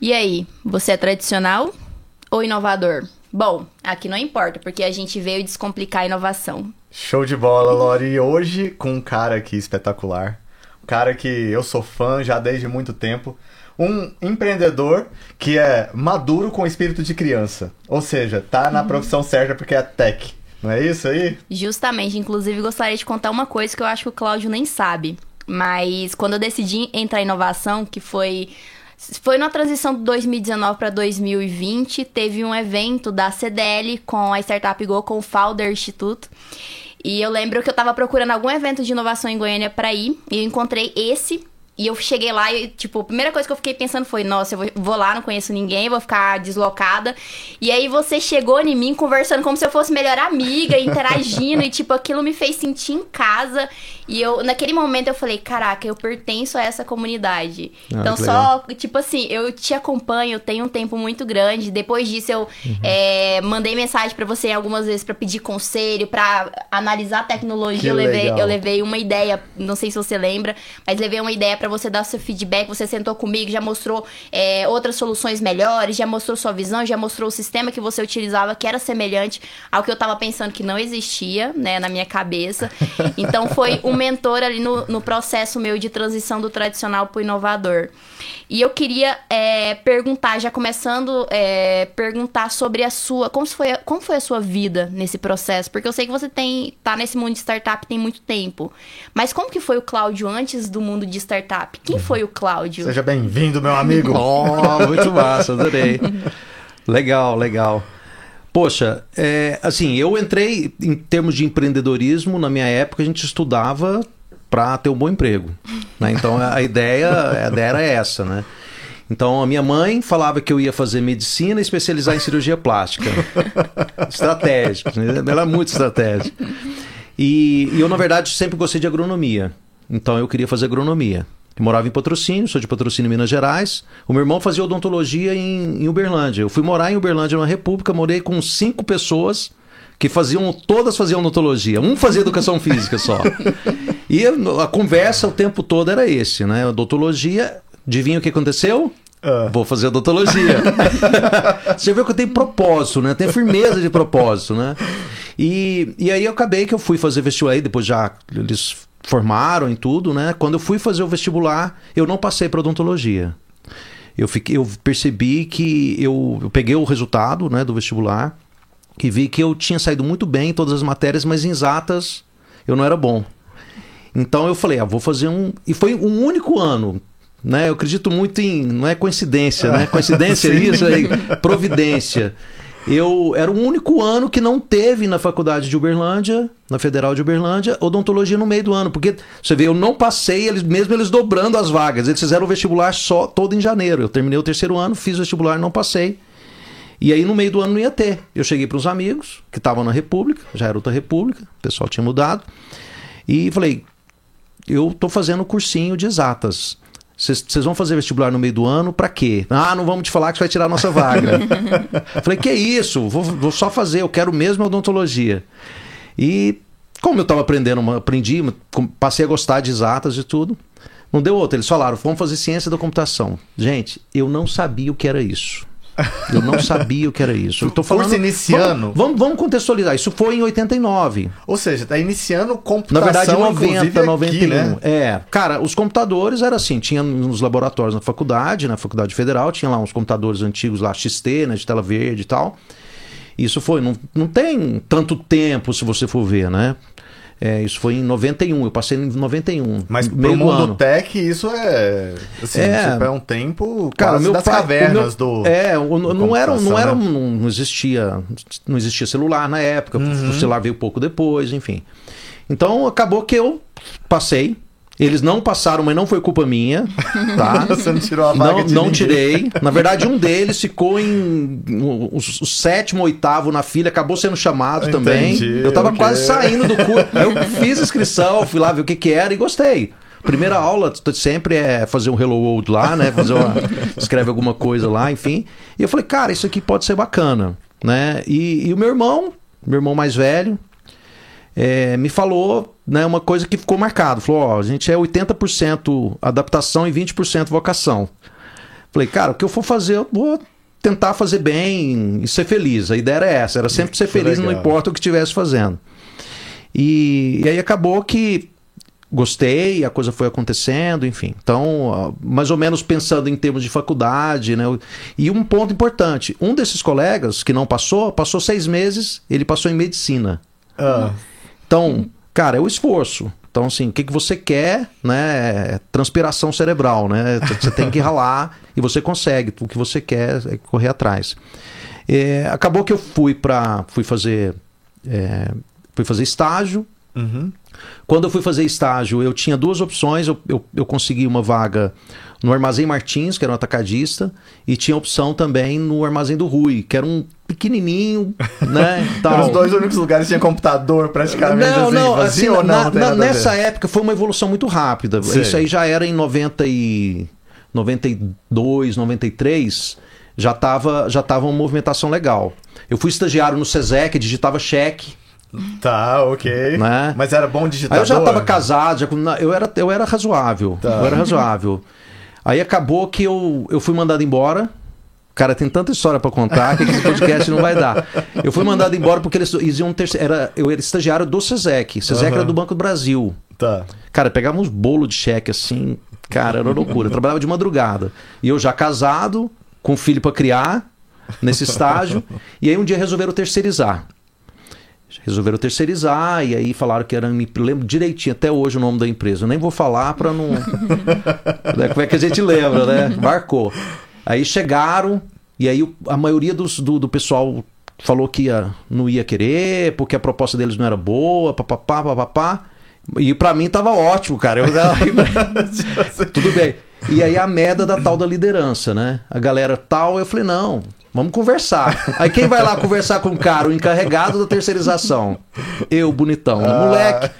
E aí, você é tradicional ou inovador? Bom, aqui não importa, porque a gente veio descomplicar a inovação. Show de bola, Lori. E hoje com um cara aqui espetacular. Um cara que eu sou fã já desde muito tempo. Um empreendedor que é maduro com espírito de criança. Ou seja, tá na profissão certa porque é tech. Não é isso aí? Justamente, inclusive gostaria de contar uma coisa que eu acho que o Cláudio nem sabe. Mas quando eu decidi entrar em inovação, que foi foi na transição de 2019 para 2020, teve um evento da CDL com a Startup Go, com o Founder Instituto. E eu lembro que eu tava procurando algum evento de inovação em Goiânia para ir, e eu encontrei esse e eu cheguei lá e, tipo, a primeira coisa que eu fiquei pensando foi: nossa, eu vou, lá, não conheço ninguém, vou ficar deslocada. E aí você chegou em mim conversando como se eu fosse melhor amiga, interagindo, e, tipo, aquilo me fez sentir em casa. E eu, naquele momento, eu falei: caraca, eu pertenço a essa comunidade. Ah, então, só, tipo assim, eu te acompanho, tenho um tempo muito grande. Depois disso, eu uhum. é, mandei mensagem para você algumas vezes para pedir conselho, para analisar a tecnologia. eu levei, eu levei uma ideia, não sei se você lembra, mas levei uma ideia pra para você dar seu feedback. Você sentou comigo, já mostrou é, outras soluções melhores, já mostrou sua visão, já mostrou o sistema que você utilizava que era semelhante ao que eu estava pensando que não existia, né, na minha cabeça. Então foi um mentor ali no, no processo meu de transição do tradicional para o inovador. E eu queria é, perguntar, já começando, é, perguntar sobre a sua, como foi, como foi a sua vida nesse processo? Porque eu sei que você tem, tá nesse mundo de startup tem muito tempo. Mas como que foi o Cláudio antes do mundo de startup? Quem foi o Cláudio? Seja bem-vindo, meu amigo. oh, muito massa, adorei. legal, legal. Poxa, é, assim, eu entrei em termos de empreendedorismo, na minha época a gente estudava para ter um bom emprego. Né? Então a ideia, a ideia era essa, né? Então a minha mãe falava que eu ia fazer medicina e especializar em cirurgia plástica. estratégico, né? ela é muito estratégica. E, e, eu, na verdade, sempre gostei de agronomia. Então eu queria fazer agronomia. Eu morava em Patrocínio, sou de Patrocínio, Minas Gerais. O meu irmão fazia odontologia em, em Uberlândia. Eu fui morar em Uberlândia, uma república, morei com cinco pessoas que faziam, todas faziam odontologia. Um fazia educação física só. E a conversa o tempo todo era esse, né? Odontologia, adivinha o que aconteceu? Uh. Vou fazer odontologia. Você viu que eu tenho propósito, né? Tenho firmeza de propósito, né? E, e aí eu acabei que eu fui fazer vestibular aí, depois já eles formaram e tudo, né? Quando eu fui fazer o vestibular, eu não passei para odontologia. Eu, fiquei, eu percebi que eu, eu peguei o resultado né, do vestibular e vi que eu tinha saído muito bem em todas as matérias, mas em exatas eu não era bom. Então eu falei, ah, vou fazer um. E foi um único ano. Né? Eu acredito muito em. Não é coincidência, né? Coincidência isso aí, providência. Eu era o único ano que não teve na faculdade de Uberlândia, na Federal de Uberlândia, odontologia no meio do ano. Porque você vê, eu não passei, eles, mesmo eles dobrando as vagas. Eles fizeram o vestibular só todo em janeiro. Eu terminei o terceiro ano, fiz o vestibular, não passei. E aí no meio do ano não ia ter. Eu cheguei para uns amigos que estavam na República, já era outra República, o pessoal tinha mudado. E falei: eu estou fazendo cursinho de exatas. Vocês vão fazer vestibular no meio do ano para quê? Ah, não vamos te falar que você vai tirar a nossa vaga. falei: que isso? Vou, vou só fazer, eu quero mesmo odontologia. E como eu estava aprendendo, aprendi, passei a gostar de exatas e tudo. Não deu outro. Eles falaram: vamos fazer ciência da computação. Gente, eu não sabia o que era isso. Eu não sabia o que era isso. Falando, Curso iniciando. Vamos, vamos, contextualizar. Isso foi em 89. Ou seja, tá iniciando computação. Na verdade, 90, 91. Aqui, né? É. Cara, os computadores era assim: tinha nos laboratórios na faculdade, na faculdade federal, tinha lá uns computadores antigos lá, XT, né, de tela verde e tal. Isso foi, não, não tem tanto tempo se você for ver, né? É, isso foi em 91, eu passei em 91. Mas pro mundo ano. tech, isso é. Assim, é, tipo, é um tempo cara, meu das pai, cavernas meu, do. É, o, do não era, não era. Né? Não existia. Não existia celular na época. Uhum. O celular veio pouco depois, enfim. Então acabou que eu passei. Eles não passaram, mas não foi culpa minha, tá? Você não tirou a vaga Não, não tirei. Na verdade, um deles ficou em o, o, sétimo, oitavo na fila, acabou sendo chamado Entendi, também. Eu tava okay. quase saindo do curso. Eu fiz inscrição, fui lá ver o que que era e gostei. Primeira aula sempre é fazer um Hello World lá, né? Fazer uma, escreve alguma coisa lá, enfim. E eu falei, cara, isso aqui pode ser bacana, né? E, e o meu irmão, meu irmão mais velho, é, me falou né, uma coisa que ficou marcado. Falou: ó, a gente é 80% adaptação e 20% vocação. Falei, cara, o que eu for fazer, eu vou tentar fazer bem e ser feliz. A ideia era essa, era sempre ser Que feliz, não importa o que estivesse fazendo. E, e aí acabou que gostei, a coisa foi acontecendo, enfim. Então, mais ou menos pensando em termos de faculdade, né? E um ponto importante: um desses colegas que não passou, passou seis meses, ele passou em medicina. Ah, Então, cara, é o esforço. Então, assim, o que, que você quer, né? É transpiração cerebral, né? Você tem que ralar e você consegue. O que você quer é correr atrás. É, acabou que eu fui para fui fazer é, fui fazer estágio. uhum. Quando eu fui fazer estágio, eu tinha duas opções. Eu, eu, eu consegui uma vaga no Armazém Martins, que era um atacadista, e tinha opção também no Armazém do Rui, que era um pequenininho, né? Eram os dois únicos lugares que tinha computador praticamente Não, assim, não, vazio assim, ou não? na- não na- nessa época foi uma evolução muito rápida. Sei. Isso aí já era em 90 e 92, 93, já tava, já tava uma movimentação legal. Eu fui estagiário no SESEC, digitava cheque, Tá, ok. Né? Mas era bom Aí digitador? eu já tava casado, já, eu, era, eu era razoável. Tá. Eu era razoável. Aí acabou que eu, eu fui mandado embora. Cara, tem tanta história pra contar que esse podcast não vai dar. Eu fui mandado embora porque eles, eles iam ter. Era, eu era estagiário do SESEC. SESEC Aham. era do Banco do Brasil. Tá. Cara, pegava uns bolos de cheque assim. Cara, era uma loucura. Eu trabalhava de madrugada. E eu já casado, com filho pra criar, nesse estágio. E aí um dia resolveram terceirizar. Resolveram terceirizar e aí falaram que era. Me lembro direitinho até hoje o nome da empresa. Eu nem vou falar pra não. Como é que a gente lembra, né? Marcou. Aí chegaram e aí a maioria dos, do, do pessoal falou que ia, não ia querer, porque a proposta deles não era boa, papapá, papapá. E pra mim tava ótimo, cara. Eu, tudo bem. E aí a merda da tal da liderança, né? A galera tal, eu falei, não, vamos conversar. Aí quem vai lá conversar com o cara, o encarregado da terceirização? Eu, bonitão. Ah. Moleque,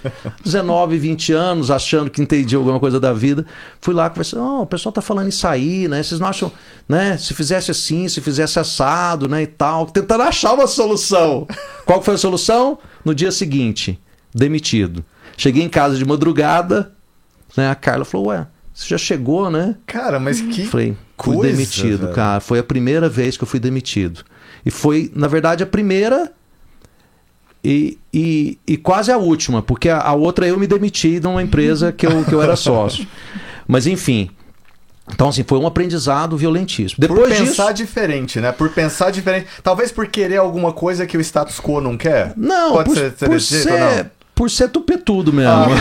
19, 20 anos, achando que entendi alguma coisa da vida. Fui lá conversar, oh, o pessoal tá falando isso aí, né? Vocês não acham, né? Se fizesse assim, se fizesse assado, né? E tal. Tentando achar uma solução. Qual foi a solução? No dia seguinte, demitido. Cheguei em casa de madrugada, né? A Carla falou, ué, você já chegou, né? Cara, mas que. Falei, fui coisa, demitido, velho. cara. Foi a primeira vez que eu fui demitido. E foi, na verdade, a primeira e, e, e quase a última, porque a, a outra eu me demiti de uma empresa que eu, que eu era sócio. Mas enfim. Então, assim, foi um aprendizado violentíssimo. Por Depois pensar disso. diferente, né? Por pensar diferente. Talvez por querer alguma coisa que o status quo não quer. Não, Pode por ser, ser por ser, não? Por ser tupetudo mesmo.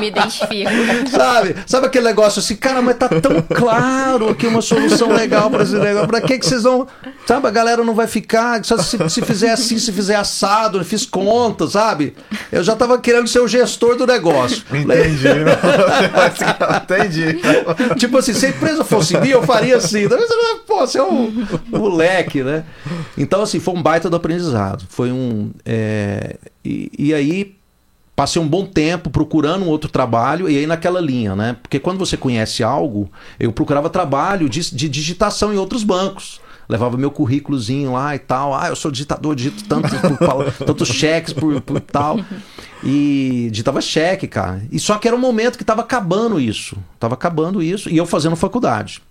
Me identifico. Sabe? Sabe aquele negócio assim, cara, mas tá tão claro aqui uma solução legal pra esse negócio. Pra que que vocês vão. Sabe, a galera não vai ficar. Só se, se fizer assim, se fizer assado, eu fiz conta, sabe? Eu já tava querendo ser o gestor do negócio. Entendi. Entendi. tipo assim, se a empresa fosse minha, eu faria assim. Pô, você é um moleque, né? Então, assim, foi um baita do aprendizado. Foi um. é, e, e aí, passei um bom tempo procurando um outro trabalho, e aí naquela linha, né? Porque quando você conhece algo, eu procurava trabalho de, de digitação em outros bancos. Levava meu currículozinho lá e tal. Ah, eu sou digitador, digito tanto, por- tantos cheques por, por tal. E digitava cheque, cara. E só que era um momento que tava acabando isso. Tava acabando isso. E eu fazendo faculdade.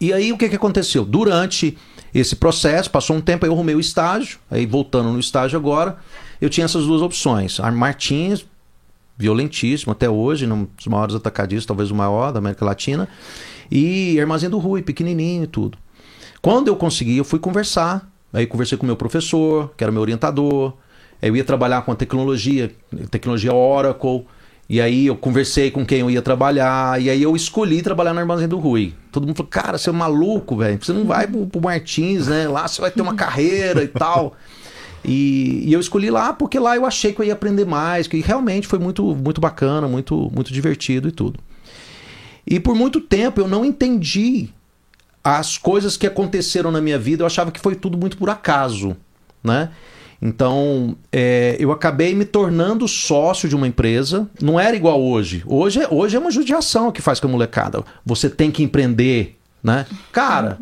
E aí o que, que aconteceu? Durante esse processo, passou um tempo, eu arrumei o estágio. Aí voltando no estágio agora, eu tinha essas duas opções. A Martins, violentíssimo até hoje, um dos maiores atacadistas, talvez o maior da América Latina. E Armazém do Rui, pequenininho e tudo. Quando eu consegui, eu fui conversar. Aí conversei com meu professor, que era meu orientador. Eu ia trabalhar com a tecnologia, tecnologia Oracle. E aí eu conversei com quem eu ia trabalhar. E aí eu escolhi trabalhar no Armazém do Rui. Todo mundo falou, cara, você é maluco, velho. Você não vai pro, pro Martins, né? Lá você vai ter uma carreira e tal. E, e eu escolhi lá porque lá eu achei que eu ia aprender mais, que realmente foi muito, muito bacana, muito, muito divertido e tudo. E por muito tempo eu não entendi as coisas que aconteceram na minha vida, eu achava que foi tudo muito por acaso, né? Então, é, eu acabei me tornando sócio de uma empresa. Não era igual hoje. Hoje é, hoje é uma judiação que faz com a molecada. Você tem que empreender, né? Cara,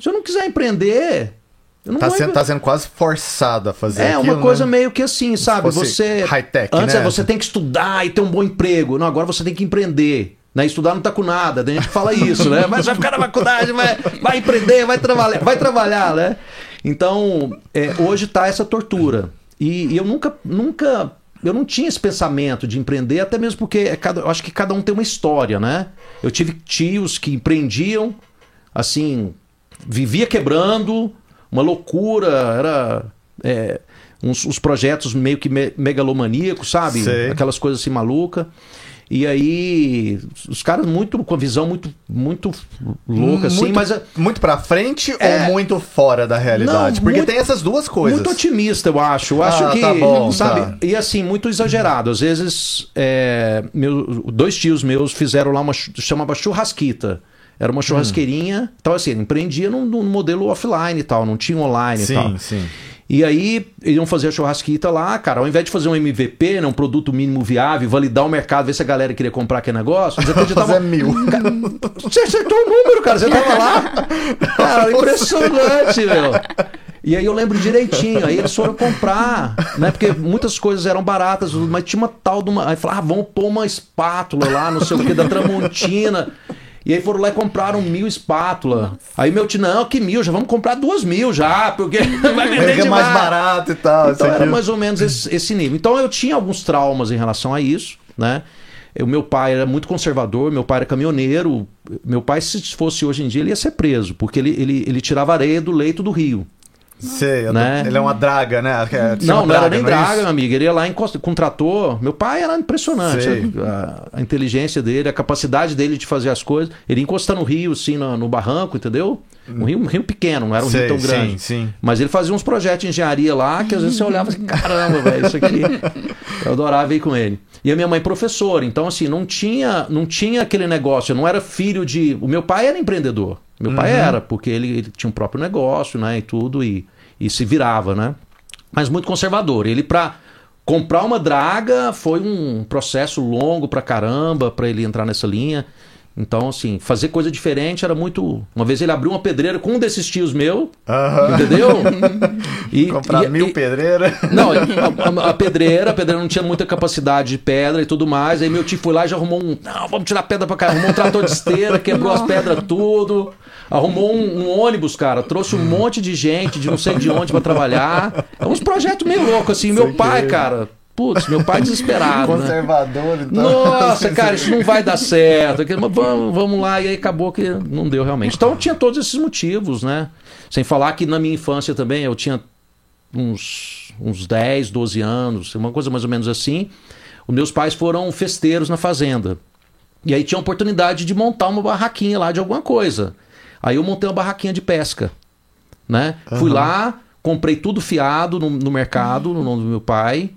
se eu não quiser empreender, Tá sendo, tá sendo quase forçado a fazer é aquilo, uma coisa né? meio que assim, sabe? Você high-tech, antes né? é você tem que estudar e ter um bom emprego. Não, agora você tem que empreender. Né? Estudar não tá com nada, a gente fala isso, né? Mas vai ficar na faculdade, vai, vai empreender, vai trabalhar, vai trabalhar, né? Então, é, hoje tá essa tortura. E, e, eu nunca, nunca, eu não tinha esse pensamento de empreender, até mesmo porque é cada, eu acho que cada um tem uma história, né? Eu tive tios que empreendiam, assim, vivia quebrando, uma loucura, era é, uns, uns, projetos meio que me, megalomaníacos, sabe? Sei. Aquelas coisas assim malucas. E aí, os caras muito com a visão muito muito louca, assim, muito, mas. Muito pra frente é... ou muito fora da realidade? Não, Porque muito, tem essas duas coisas. Muito otimista, eu acho. Eu Ah, acho que. tá bom, sabe? tá. E assim, muito exagerado. Às vezes, é, meu, dois tios meus fizeram lá uma. chamava churrasquita. Era uma churrasqueirinha. Então, assim, empreendia num, num modelo offline e tal, não tinha online e tal. Sim, sim. E aí, iam fazer a churrasquita lá, cara, ao invés de fazer um MVP, né, um produto mínimo viável, validar o mercado, ver se a galera queria comprar aquele negócio, eles acreditavam... Fazer mil. Você acertou o número, cara, você tava lá. Cara, impressionante, meu. E aí eu lembro direitinho, aí eles foram comprar, né? Porque muitas coisas eram baratas, mas tinha uma tal de uma. Aí falaram, ah, vamos pôr uma espátula lá, não sei o que, da Tramontina. E aí foram lá e compraram mil espátula. Aí meu tio, não, que mil, já vamos comprar duas mil já, porque vai vender Porque é mais barato e tal. Então era mais ou menos esse, esse nível. Então eu tinha alguns traumas em relação a isso, né? O meu pai era muito conservador, meu pai era caminhoneiro. Meu pai, se fosse hoje em dia, ele ia ser preso, porque ele, ele, ele tirava areia do leito do rio. Sei, Né? ele é uma draga, né? É, não, chama não era nem é draga, meu amigo. Ele ia lá com trator. Meu pai era impressionante. A, a inteligência dele, a capacidade dele de fazer as coisas. Ele ia encostar no rio, assim, no, no barranco, entendeu? Um rio, um rio pequeno, não era um Sei, rio tão grande. Sim, sim. Mas ele fazia uns projetos de engenharia lá que às vezes você olhava assim, caramba, velho, isso aqui. Eu adorava ir com ele. E a minha mãe professora, então assim, não tinha, não tinha aquele negócio, eu não era filho de. O meu pai era empreendedor. Meu pai era, porque ele, ele tinha um próprio negócio, né, e tudo, e, e se virava, né? Mas muito conservador. Ele, pra comprar uma draga, foi um processo longo pra caramba, pra ele entrar nessa linha. Então, assim, fazer coisa diferente era muito. Uma vez ele abriu uma pedreira com um desses tios meu, Aham. entendeu? E, Comprar e- mil e- pedreiras. Não, a, a- a pedreira, a pedreira não tinha muita capacidade de pedra e tudo mais. Aí meu tio foi lá e já arrumou um. Não, vamos tirar pedra pra cá. Arrumou um trator de esteira, quebrou as pedras tudo. Arrumou um, um ônibus, cara. Trouxe um monte de gente de não sei de onde pra trabalhar. É uns projetos meio loucos, assim. Meu Sei pai, que- cara. Putz, meu pai desesperado, né? Conservador e tal. Nossa, cara, isso não vai dar certo. Mas vamos, vamos lá, e aí acabou que não deu realmente. Então tinha todos esses motivos, né? Sem falar que na minha infância também eu tinha uns, uns 10, 12 anos, uma coisa mais ou menos assim. Os meus pais foram festeiros na fazenda. E aí tinha a oportunidade de montar uma barraquinha lá de alguma coisa. Aí eu montei uma barraquinha de pesca, né? Fui lá, comprei tudo fiado no, no mercado, no nome do meu pai,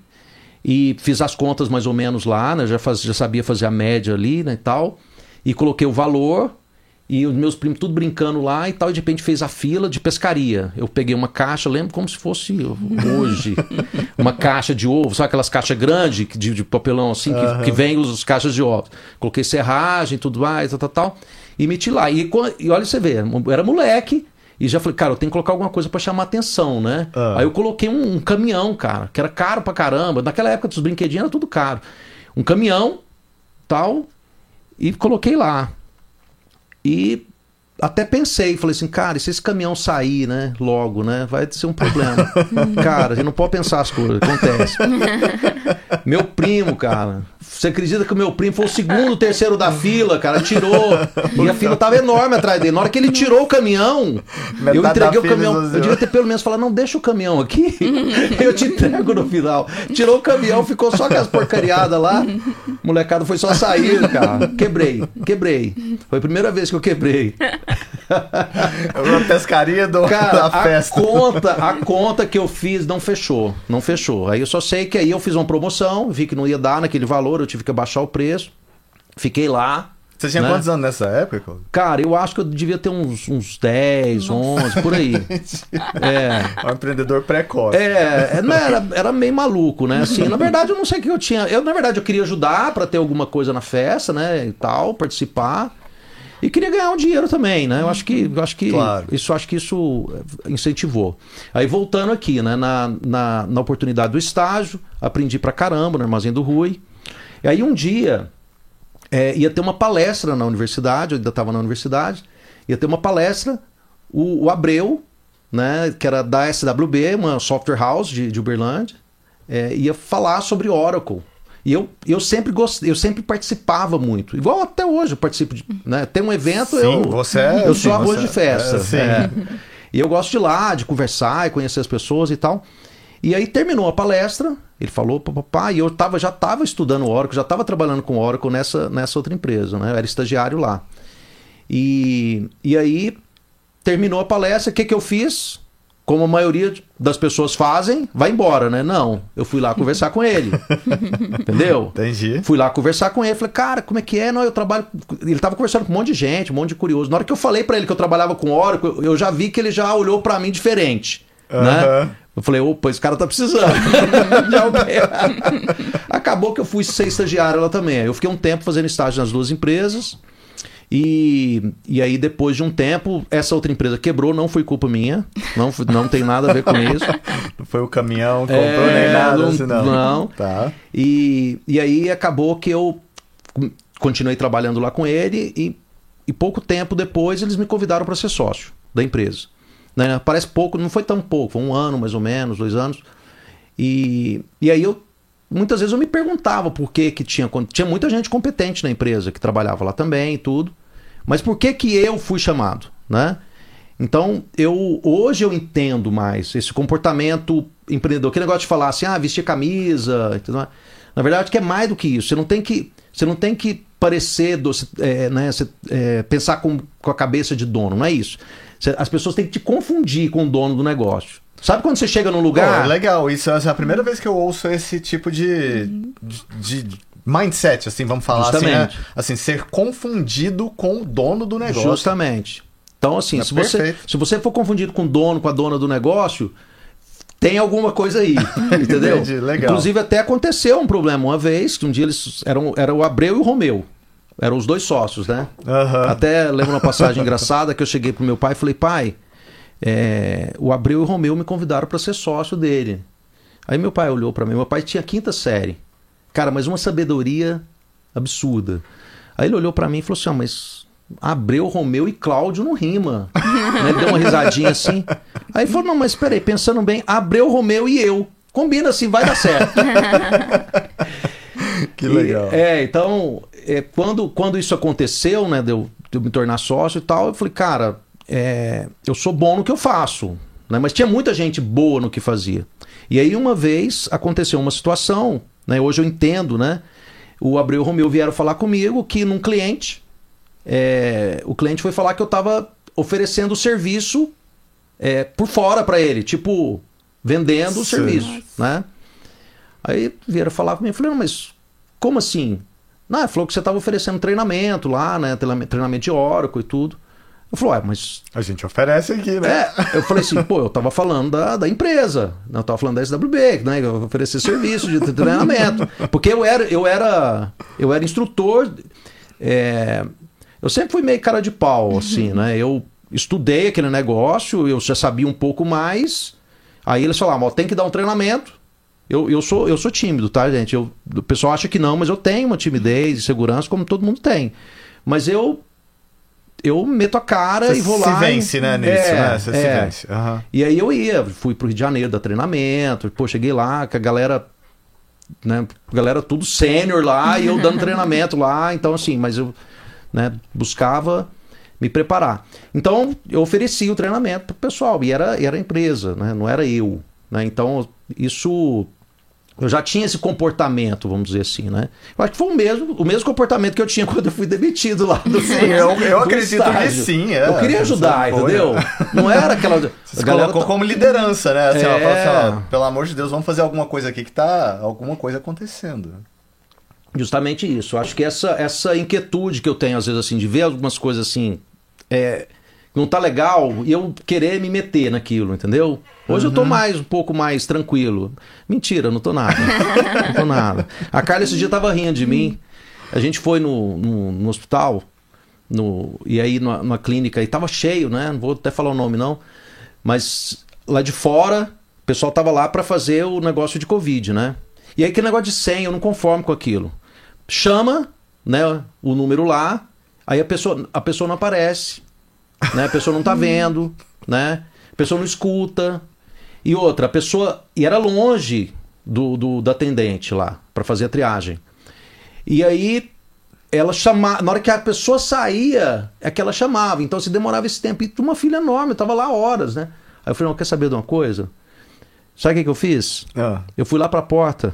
e fiz as contas mais ou menos lá, né? Já, faz- já sabia fazer a média ali, né, e tal. E coloquei o valor, e os meus primos tudo brincando lá e tal, e de repente fez a fila de pescaria. Eu peguei uma caixa, lembro como se fosse hoje, uma caixa de ovo, sabe aquelas caixas grandes de, de papelão assim, que, que vem os, os caixas de ovos. Coloquei serragem, tudo mais, tal, tal, tal, e meti lá. E, e olha você vê, era moleque, e já falei, cara, eu tenho que colocar alguma coisa pra chamar atenção, né? Ah. Aí eu coloquei um, um caminhão, cara, que era caro pra caramba. Naquela época dos brinquedinhos era tudo caro. Um caminhão, tal, e coloquei lá. E até pensei, falei assim, cara, e se esse caminhão sair, né, logo, né, vai ser um problema. cara, a gente não pode pensar as coisas, acontece. meu primo, cara, você acredita que o meu primo foi o segundo, terceiro da fila, cara, tirou, e a fila tava enorme atrás dele. Na hora que ele tirou o caminhão, Metade eu entreguei o caminhão, eu devia ter pelo menos falado, não, deixa o caminhão aqui, eu te entrego no final. Tirou o caminhão, ficou só com as porcariadas lá, molecada foi só sair, cara. Quebrei, quebrei. Foi a primeira vez que eu quebrei. Uma pescaria do, Cara, da a festa. conta, a conta que eu fiz não fechou, não fechou. Aí eu só sei que aí eu fiz uma promoção, vi que não ia dar naquele valor, eu tive que abaixar o preço. Fiquei lá. Você tinha né? quantos anos nessa época? Cara, eu acho que eu devia ter uns, uns 10, 11, por aí. É. Um empreendedor precoce. É, é, não, era, era meio maluco, né? Assim, na verdade, eu não sei o que eu tinha. Eu, na verdade, eu queria ajudar pra ter alguma coisa na festa, né? E tal, participar. E queria ganhar um dinheiro também, né? Eu acho que, eu acho que Claro. isso acho que isso incentivou. Aí voltando aqui, né? Na, na, na oportunidade do estágio, aprendi pra caramba no Armazém do Rui. E aí um dia é, ia ter uma palestra na universidade, eu ainda estava na universidade, ia ter uma palestra, o, o Abreu, né, que era da SWB, uma software house de, de Uberlândia, é, ia falar sobre Oracle. E eu, eu sempre gostei, eu sempre participava muito. Igual até hoje eu participo de. Né, tem um evento, Sim, eu, você é- eu sim, sou arroz de festa. é, sim. é. E eu gosto de ir lá, de conversar e conhecer as pessoas e tal. E aí terminou a palestra, ele falou, papá, e eu tava, já estava estudando Oracle, já estava trabalhando com Oracle nessa, nessa outra empresa, né? Eu era estagiário lá. E, e aí terminou a palestra, o que, que eu fiz? Como a maioria das pessoas fazem, vai embora, né? Não, eu fui lá conversar com ele. Entendeu? Entendi. Fui lá conversar com ele, falei, cara, como é que é? Não, eu trabalho. Ele tava conversando com um monte de gente, um monte de curioso. Na hora que eu falei pra ele que eu trabalhava com Oracle, eu- já vi que ele já olhou pra mim diferente. Né? Eu falei, opa, esse cara tá precisando. Acabou que eu fui ser estagiário lá também. Eu fiquei um tempo fazendo estágio nas duas empresas. E, e aí, depois de um tempo, essa outra empresa quebrou, não foi culpa minha. Não, não tem nada a ver com isso. Não foi o caminhão que É, comprou nem nada, não- assim, não. não. Tá. E, e aí acabou que eu continuei trabalhando lá com ele e, e pouco tempo depois eles me convidaram para ser sócio da empresa. Né? Parece pouco, não foi tão pouco, foi um ano mais ou menos, dois anos. E, e aí eu muitas vezes eu me perguntava por que que tinha tinha muita gente competente na empresa que trabalhava lá também e tudo, mas por que que eu fui chamado, né? Então, eu hoje eu entendo mais esse comportamento empreendedor. Que negócio de falar assim, ah, vestir camisa? Na verdade, que é mais do que isso. Você não tem que, você não tem que parecer, do, é, né, você, é, pensar com, com a cabeça de dono, não é isso. As pessoas têm que te confundir com o dono do negócio. Sabe quando você chega num lugar? legal, isso é a primeira vez que eu ouço esse tipo de, de, de mindset, assim, vamos falar assim, né? Justamente. assim, ser confundido com o dono do negócio. Justamente. Então, assim, É se, você, se você for confundido com o dono, com a dona do negócio, tem alguma coisa aí, entendeu? Entendi, legal. Inclusive, até aconteceu um problema uma vez, que um dia eles eram era o Abreu e o Romeu. Eram os dois sócios, né? Aham. Até lembro uma passagem engraçada que eu cheguei pro meu pai e falei, pai, é, o Abreu e o Romeu me convidaram para ser sócio dele. Aí meu pai olhou para mim, meu pai tinha quinta série. Cara, mas uma sabedoria absurda. Aí ele olhou para mim e falou assim: ah, mas Abreu, Romeu e Cláudio não rima. Né, Ele deu uma risadinha assim. Aí ele falou: não, mas peraí, pensando bem, Abreu, Romeu e eu. Combina assim, vai dar certo. Que E, legal. é, então, é, quando, quando isso aconteceu, né, de eu, de eu me tornar sócio e tal, eu falei, cara, é, eu sou bom no que eu faço. Né, mas tinha muita gente boa no que fazia. E aí, uma vez, aconteceu uma situação, né, hoje eu entendo, né? O Abreu e o Romeu vieram falar comigo que num cliente, é, o cliente foi falar que eu estava oferecendo o serviço é, por fora para ele, tipo, vendendo o serviço, né? Aí vieram falar comigo, eu falei, não, mas como assim? Não, ele falou que você estava oferecendo treinamento lá, né? Treinamento de Oracle e tudo. Eu falei, ué, mas. A gente oferece aqui, né? É, eu falei assim, pô, eu tava falando da, da empresa, né, eu tava falando da SWB, né? Eu oferecer serviço de treinamento. Porque eu era, eu era, eu era instrutor. é, eu sempre fui meio cara de pau, assim, né? Eu estudei aquele negócio, eu já sabia um pouco mais. Aí eles falavam, ó, tem que dar um treinamento. Eu, eu, sou, eu sou tímido, tá, gente? Eu, o pessoal acha que não, mas eu tenho uma timidez e segurança, como todo mundo tem. Mas eu eu meto a cara Você e vou se lá. e- vence, né, nisso, É, né? Você se é. vence. Aham. E aí eu ia, fui pro Rio de Janeiro dar treinamento, pô, cheguei lá com a galera, né, galera tudo sênior lá e eu dando treinamento lá, então assim, mas eu, né, buscava me preparar. Então eu oferecia o treinamento pro pessoal e era, era a empresa, né, não era eu, né, então isso eu já tinha esse comportamento, vamos dizer assim, né? Eu acho que foi o mesmo, o mesmo comportamento que eu tinha quando eu fui demitido lá do Sim, eu, eu do acredito que estágio. sim. É. Eu queria ajudar, Você entendeu? né? Não era aquela. Você a galera colocou tá- como liderança, né? Assim, É. fala assim, ó, pelo amor de Deus, vamos fazer alguma coisa aqui que tá alguma coisa acontecendo. Justamente isso. Eu acho que essa, essa inquietude que eu tenho, às vezes, assim, de ver algumas coisas assim. É, que não tá legal e eu querer me meter naquilo, entendeu? Hoje eu tô mais, um pouco mais tranquilo. Mentira, não tô nada. não tô nada. A Carla esse dia tava rindo de mim. A gente foi no, no, no hospital, no, e aí numa, numa clínica, e tava cheio, né? Não vou até falar o nome, não. Mas lá de fora, o pessoal tava lá para fazer o negócio de Covid, né? E aí aquele negócio de senha, eu não conformo com aquilo. Chama, né, o número lá, aí a pessoa, a pessoa não aparece, né? A pessoa não tá vendo, né? A pessoa não escuta. E outra, a pessoa. E era longe do, do, do atendente lá, para fazer a triagem. E aí ela chamava. Na hora que a pessoa saía, é que ela chamava. Então se demorava esse tempo. E uma filha enorme, eu tava lá horas, né? Aí eu falei, não, quer saber de uma coisa? Sabe o que, que eu fiz? Ah. Eu fui lá pra porta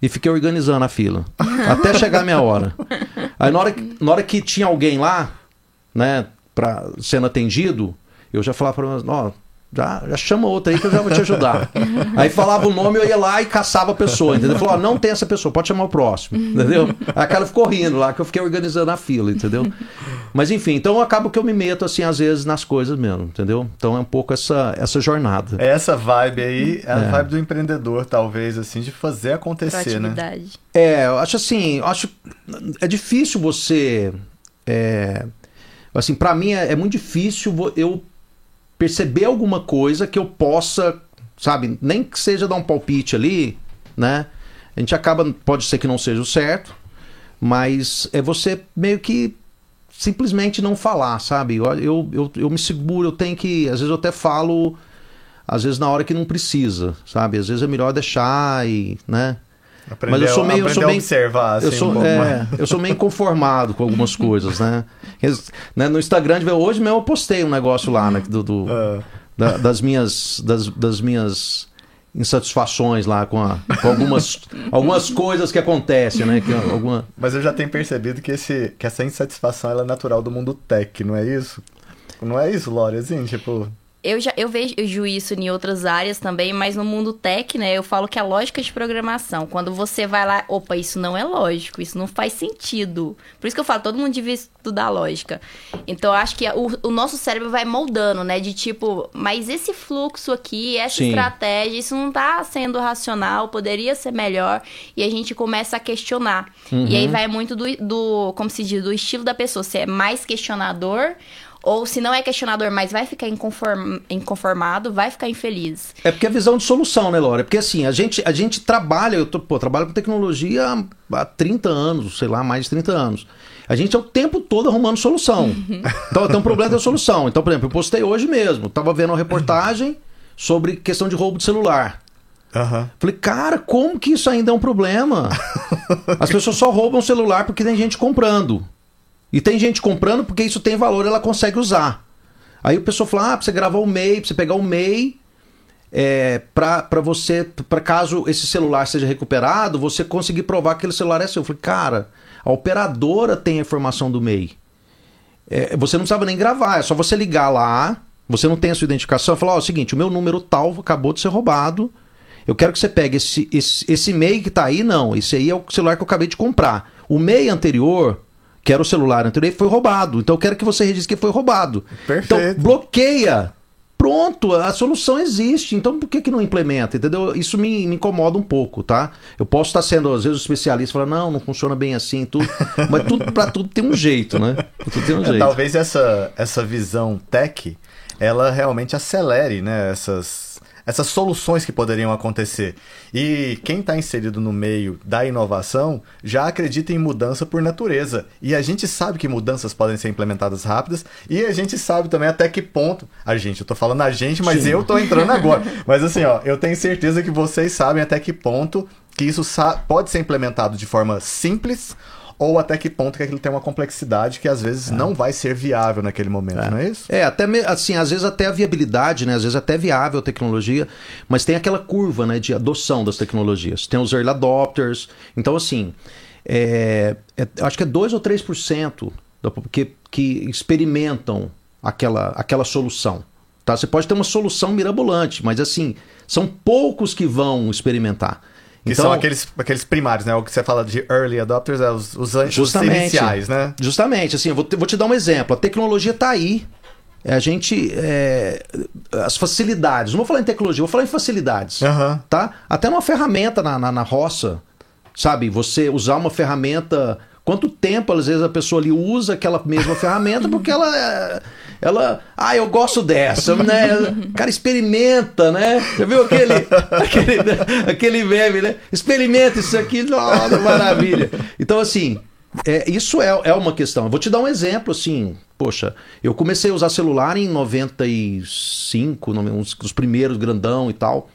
e fiquei organizando a fila. até chegar a minha hora. Aí na hora, que- na hora que tinha alguém lá, né, pra, sendo atendido, eu já falava pra elas, ó, já, já chama outra aí que eu já vou te ajudar. aí falava o nome, eu ia lá e caçava a pessoa, entendeu? Falou, ó, não tem essa pessoa, pode chamar o próximo, entendeu? Aí a cara ficou rindo lá, que eu fiquei organizando a fila, entendeu? Mas enfim, então acaba que eu me meto, assim, às vezes nas coisas mesmo, entendeu? Então é um pouco essa, essa jornada. É Essa vibe aí é a É. vibe do empreendedor, talvez, assim, de fazer acontecer, né? É, eu acho assim, eu acho é difícil você é, assim, para mim é, é muito difícil eu perceber alguma coisa que eu possa, sabe, nem que seja dar um palpite ali, né? A gente acaba, pode ser que não seja o certo, mas é você meio que simplesmente não falar, sabe? Eu, eu, eu, eu me seguro, eu tenho que, às vezes eu até falo, às vezes na hora que não precisa, sabe? Às vezes é melhor deixar e, né? Mas eu sou meio- eu sou meio- observar, assim, eu, sou, um é, eu sou meio inconformado com algumas coisas, né? Né, No Instagram, hoje mesmo eu postei um negócio lá, né? Do, do- Ah, da- das minhas das, das minhas insatisfações lá com, a- com algumas, algumas coisas que acontecem, né? Que, alguma... mas eu já tenho percebido que, esse, que essa insatisfação é natural do mundo tech, não é isso? Não é isso, Lore? Assim, tipo... Eu já eu vejo isso em outras áreas também, mas no mundo tech, né, eu falo que é a lógica de programação. Quando você vai lá, opa, isso não é lógico, isso não faz sentido. Por isso que eu falo, todo mundo devia estudar lógica. Então eu acho que o, o nosso cérebro vai moldando, né, de tipo, mas esse fluxo aqui, essa Sim. estratégia, isso não tá sendo racional, poderia ser melhor, e a gente começa a questionar. E aí vai muito do, do, como se diz, do estilo da pessoa, se é mais questionador ou se não é questionador, mas vai ficar inconform- inconformado, vai ficar infeliz. É porque é visão de solução, né, Laura? Porque assim, a gente, a gente trabalha, eu tô, pô, trabalho com tecnologia há, há 30 anos, sei lá, mais de 30 anos. A gente é o tempo todo arrumando solução. Então tem um problema tem solução. Então, por exemplo, eu postei hoje mesmo, tava vendo uma reportagem sobre questão de roubo de celular. Aham. Falei, cara, como que isso ainda é um problema? As pessoas só roubam o celular porque tem gente comprando. E tem gente comprando porque isso tem valor ela consegue usar. Aí o pessoal fala, ah, pra você gravar o MEI, pra você pegar o MEI, é, pra você, pra caso esse celular seja recuperado, você conseguir provar que aquele celular é seu. Eu falei, cara, a operadora tem a informação do MEI. É, você não precisava nem gravar, é só você ligar lá, você não tem a sua identificação, falar, ó, é o seguinte, o meu número tal acabou de ser roubado, eu quero que você pegue esse, esse, esse MEI que tá aí, não, esse aí é o celular que eu acabei de comprar. O MEI anterior, que era o celular anterior, foi roubado, então eu quero que você registre que foi roubado. Então, Perfeito. bloqueia. Pronto, a solução existe, então por que, que não implementa, entendeu? Isso me, me incomoda um pouco, tá? Eu posso estar sendo, às vezes, o especialista fala, não, não funciona bem assim, tudo, mas tudo, pra tudo tem um jeito, né? Tudo tem um É, jeito. talvez essa, essa visão tech, ela realmente acelere, né, essas, essas soluções que poderiam acontecer. E quem está inserido no meio da inovação já acredita em mudança por natureza. E a gente sabe que mudanças podem ser implementadas rápidas e a gente sabe também até que ponto. A gente, eu tô falando a gente, mas Sim. eu tô entrando agora. Mas assim, ó, eu tenho certeza que vocês sabem até que ponto que isso pode ser implementado de forma simples ou até que ponto que aquilo tem uma complexidade que às vezes não vai ser viável naquele momento, não é isso? É, até assim, às vezes até a viabilidade, né? Às vezes até viável a tecnologia, mas tem aquela curva, né, de adoção das tecnologias. Tem os early adopters. Então, assim, é, é- acho que é 2 ou 3% da, que, que experimentam aquela, aquela solução. Tá? Você pode ter uma solução mirabolante, mas assim, são poucos que vão experimentar. Que Então, são aqueles, aqueles primários, né? O que você fala de early adopters é os, os, os Justamente. iniciais, né? Justamente, assim, eu vou te, vou te dar um exemplo. A tecnologia está aí. É, a gente. é, as facilidades. Não vou falar em tecnologia, vou falar em facilidades. Aham. Tá? Até uma ferramenta na, na, na roça. Sabe? Você usar uma ferramenta. Quanto tempo, às vezes, a pessoa ali usa aquela mesma ferramenta porque ela. Ela. Ah, eu gosto dessa, né? Cara, experimenta, né? Já viu aquele. aquele, aquele meme, né? Experimenta isso aqui, nossa, maravilha. Então, assim. é, isso é, é uma questão. Eu vou te dar um exemplo, assim. Poxa, eu comecei a usar celular em 95, uns dos primeiros grandão e tal.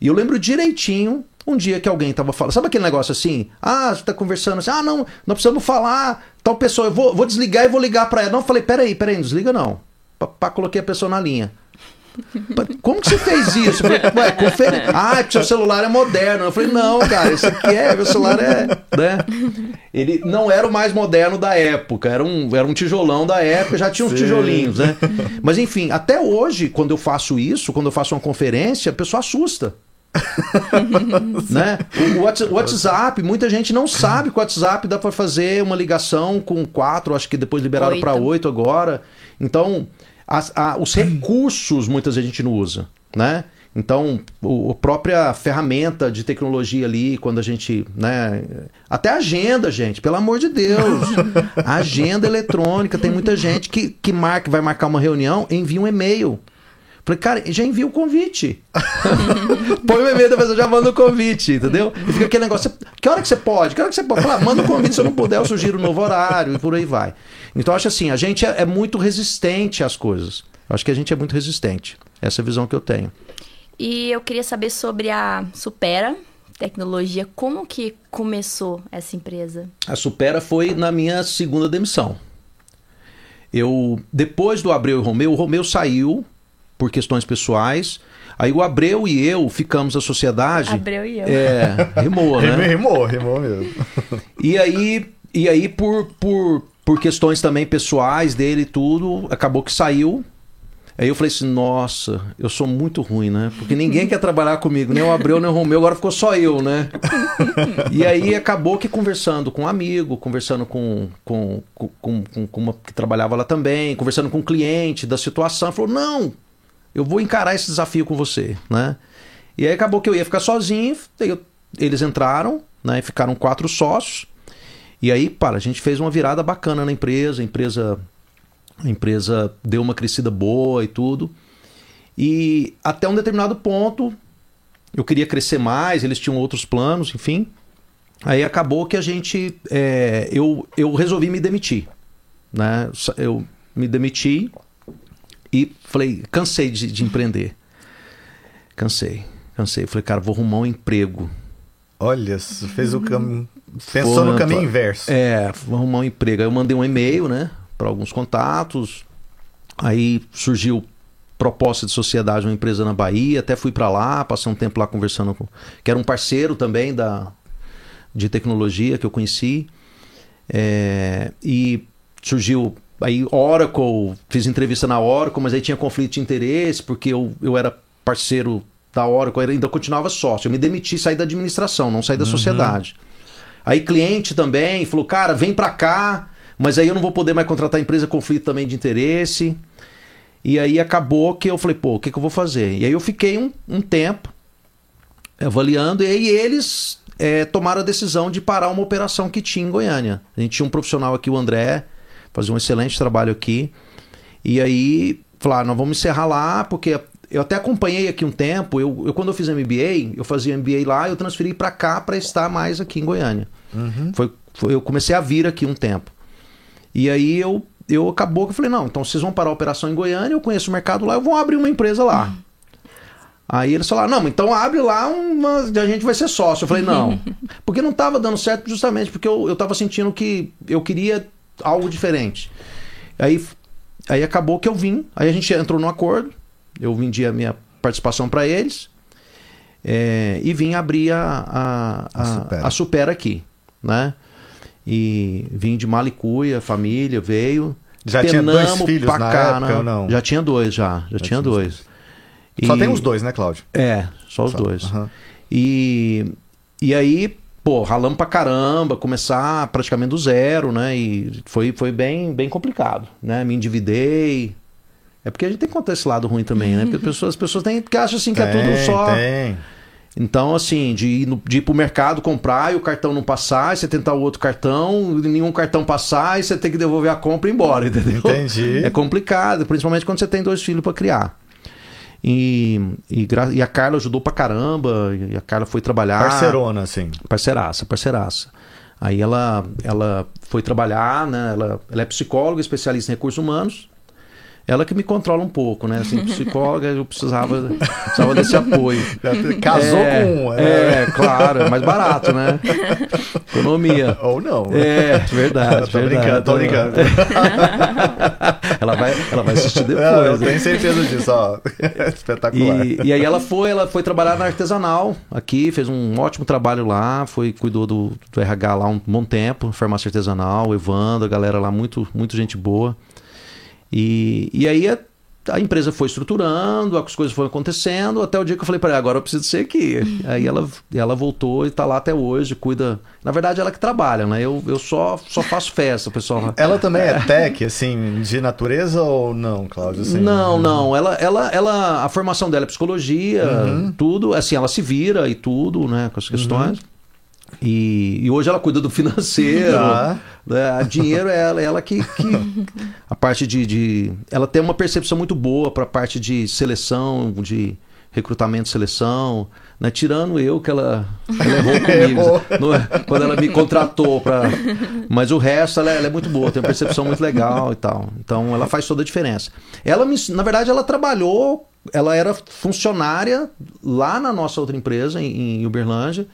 E eu lembro direitinho um dia que alguém tava falando. Sabe aquele negócio assim? Ah, você tá conversando assim. Ah, não, nós precisamos falar. Tal pessoa, eu vou, vou desligar e vou ligar para ela. Não, eu falei, peraí, peraí, não desliga não. Pá, coloquei a pessoa na linha. Como que você fez isso? Eu falei, Ué, confere... Ah, seu celular é moderno. Eu falei, não, cara, isso aqui é. Meu celular é. Né? Ele não era o mais moderno da época, era um, era um tijolão da época, já tinha uns Sim. tijolinhos, né? Mas enfim, até hoje, quando eu faço isso, quando eu faço uma conferência, a pessoa assusta. né? O WhatsApp, muita gente não sabe que o WhatsApp dá para fazer uma ligação com quatro, acho que depois liberaram para oito agora. Então, as, a, os recursos muitas vezes a gente não usa, né? Então, o, a própria ferramenta de tecnologia ali, quando a gente. Né, até agenda, gente, pelo amor de Deus. agenda eletrônica, tem muita gente que, que marca, vai marcar uma reunião, envia um e-mail. Falei, cara, já envia o convite. Põe o e-mail da pessoa, já manda o convite, entendeu? E fica aquele negócio, que hora que você pode? Que hora que você pode? Fala, manda o convite, se eu não puder, eu sugiro um novo horário e por aí vai. Então, eu acho assim, a gente é, é muito resistente às coisas. Eu acho que a gente é muito resistente. Essa é a visão que eu tenho. E eu queria saber sobre a Supera Tecnologia. Como que começou essa empresa? A Supera foi na minha segunda demissão. Eu, depois do Abreu e Romeu, o Romeu saiu por questões pessoais. Aí o Abreu e eu ficamos a sociedade. Abreu e eu. É, rimou, né? rimou, rimou mesmo. E aí, e aí por, por, por questões também pessoais dele e tudo, acabou que saiu. Aí eu falei assim, nossa, eu sou muito ruim, né? Porque ninguém quer trabalhar comigo, nem o Abreu, nem o Romeu, agora ficou só eu, né? e aí acabou que conversando com um amigo, conversando com, com, com, com, com uma que trabalhava lá também, conversando com um cliente da situação, falou, não, eu vou encarar esse desafio com você, né? E aí acabou que eu ia ficar sozinho, eu, eles entraram, né? Ficaram quatro sócios. E aí, para, a gente fez uma virada bacana na empresa, a empresa, a empresa deu uma crescida boa e tudo. E até um determinado ponto, eu queria crescer mais, eles tinham outros planos, enfim. Aí acabou que a gente, é, eu, eu resolvi me demitir, né? Eu me demiti e falei, cansei de, de empreender. Cansei, cansei. Falei, cara, vou arrumar um emprego. Olha, fez o caminho. Pensou no caminho inverso. É, vou arrumar um emprego. Aí eu mandei um e-mail, né? Para alguns contatos. Aí surgiu proposta de sociedade, uma empresa na Bahia. Até fui para lá, passei um tempo lá conversando com. que era um parceiro também da, de tecnologia que eu conheci. É, e surgiu Aí Oracle, fiz entrevista na Oracle, mas aí tinha conflito de interesse, porque eu, eu era parceiro da Oracle, eu ainda continuava sócio. Eu me demiti, saí da administração, não saí da uhum. sociedade. Aí cliente também falou, cara, vem pra cá, mas aí eu não vou poder mais contratar a empresa, conflito também de interesse. E aí acabou que eu falei, pô, o que, que eu vou fazer? E aí eu fiquei um, um tempo avaliando, e aí eles é, tomaram a decisão de parar uma operação que tinha em Goiânia. A gente tinha um profissional aqui, o André, fazia um excelente trabalho aqui. E aí, falaram, nós vamos encerrar lá, porque eu até acompanhei aqui um tempo. Eu, eu quando eu fiz MBA, eu fazia MBA lá, eu transferi para cá para estar mais aqui em Goiânia. Uhum. Foi, foi, eu comecei a vir aqui um tempo. E aí eu, eu acabou que eu falei, não, então vocês vão parar a operação em Goiânia, eu conheço o mercado lá, eu vou abrir uma empresa lá. Uhum. Aí eles falaram, não, então abre lá, uma, a gente vai ser sócio. Eu falei, não. Porque não estava dando certo justamente porque eu, eu tava sentindo que eu queria algo diferente. Aí, aí acabou que eu vim, aí a gente entrou no acordo, eu vendi a minha participação para eles é, e vim abrir a, a, a, a, supera. a supera aqui, né? E vim de Malicuia, família veio. Já tinha dois filhos na época, ou não? Já tinha dois, já. Já, já tinha dois. dois. Só tem os dois, né, Cláudio? É, só os só. dois. Uhum. E, e aí pô, ralamos pra caramba, começar praticamente do zero, né? E foi, foi bem, bem complicado, né? Me endividei. É porque a gente tem que contar esse lado ruim também, né? Porque as pessoas, as pessoas têm, porque acham assim que tem, é tudo só. Tem. Então, assim, de ir, no, de ir pro mercado comprar e o cartão não passar, e você tentar o outro cartão, nenhum cartão passar, e você tem que devolver a compra e ir embora, entendeu? Entendi. É complicado, principalmente quando você tem dois filhos para criar. E, e, e, a Carla ajudou pra caramba. E a Carla foi trabalhar. Parcerona, assim. Parceiraça, parceiraça. Aí ela, ela foi trabalhar, né? Ela, ela é psicóloga, especialista em recursos humanos. Ela que me controla um pouco, né? Assim, psicóloga, eu precisava, precisava desse apoio. Casou é, com um. É, é, claro, é mais barato, né? Economia. Ou não. É, verdade. tô verdade. brincando, tô brincando. ela, vai, ela vai assistir depois. Não, eu né? tenho certeza disso, ó. Espetacular. E, e aí ela foi, ela foi trabalhar na artesanal aqui, fez um ótimo trabalho lá, foi, cuidou do, do RH lá um bom tempo, farmácia artesanal, Evandro, a galera lá, muito, muito gente boa. E, e aí a, a empresa foi estruturando, as coisas foram acontecendo, até o dia que eu falei para ela, agora eu preciso ser aqui. aí ela, ela voltou e tá lá até hoje, cuida. Na verdade, ela que trabalha, né? Eu, eu só, só faço festa, pessoal. Ela também é tech, assim, de natureza ou não, Cláudio? Assim, Não, não. Ela, ela, ela, a formação dela é psicologia, tudo. Assim, ela se vira e tudo, né, com as questões. E, e hoje ela cuida do financeiro. Tá. né, dinheiro é ela, ela que, que- a parte de, de- ela tem uma percepção muito boa para a parte de seleção, de recrutamento seleção, né? Tirando eu que ela, ela errou comigo, não é? quando ela me contratou para, mas o resto ela, é- ela é muito boa, tem uma percepção muito legal e tal. Então ela faz toda a diferença. Ela me, na verdade ela trabalhou, ela era funcionária lá na nossa outra empresa em, em Uberlândia.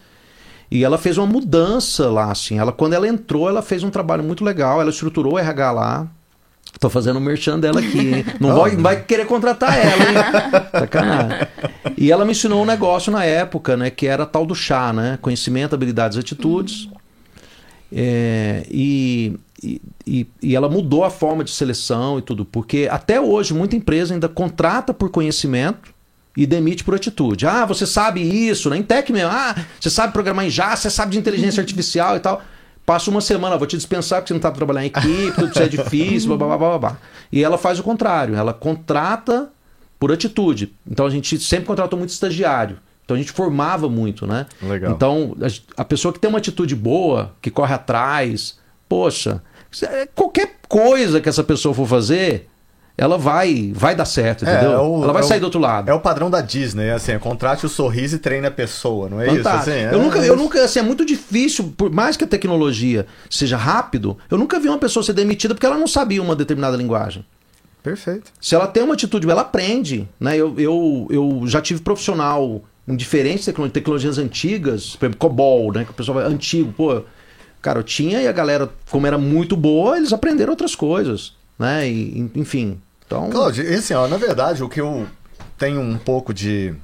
E ela fez uma mudança lá, assim. Ela, quando ela entrou, ela fez um trabalho muito legal. Ela estruturou o RH lá. Tô fazendo o merchan dela aqui, hein? Não, vai, vai querer contratar ela, hein? Sacanagem. E ela me ensinou um negócio na época, né? Que era tal do chá, né? Conhecimento, habilidades, atitudes. É, e, e, e- e ela mudou a forma de seleção e tudo. Porque até hoje, muita empresa ainda contrata por conhecimento e demite por atitude. Ah, você sabe isso, né? Em tech mesmo. Ah, você sabe programar em Java, você sabe de inteligência artificial e tal. Passa uma semana, vou te dispensar porque você não está trabalhando em equipe, tudo isso é difícil, blá, blá, blá, blá, blá. E ela faz o contrário, ela contrata por atitude. Então a gente sempre contratou muito estagiário. Então a gente formava muito, né? Legal. Então a, a pessoa que tem uma atitude boa, que corre atrás, poxa, é, qualquer coisa que essa pessoa for fazer, ela vai, vai dar certo, É, entendeu? é o- ela vai é o- sair do outro lado. É o padrão da Disney, assim, contrate o sorriso e treine a pessoa, não é Fantástico. isso? Assim, eu é- nunca, eu nunca, assim, é muito difícil, por mais que a tecnologia seja rápido, eu nunca vi uma pessoa ser demitida porque ela não sabia uma determinada linguagem. Perfeito. Se ela tem uma atitude, ela aprende, né? Eu, eu, eu já tive profissional em diferentes tecno- tecnologias antigas, por exemplo, COBOL, né? Que o pessoal vai antigo, pô. Cara, eu tinha e a galera, como era muito boa, eles aprenderam outras coisas, né? E, enfim. Então, Cláudio, e assim, ó, na verdade, o que eu tenho um pouco de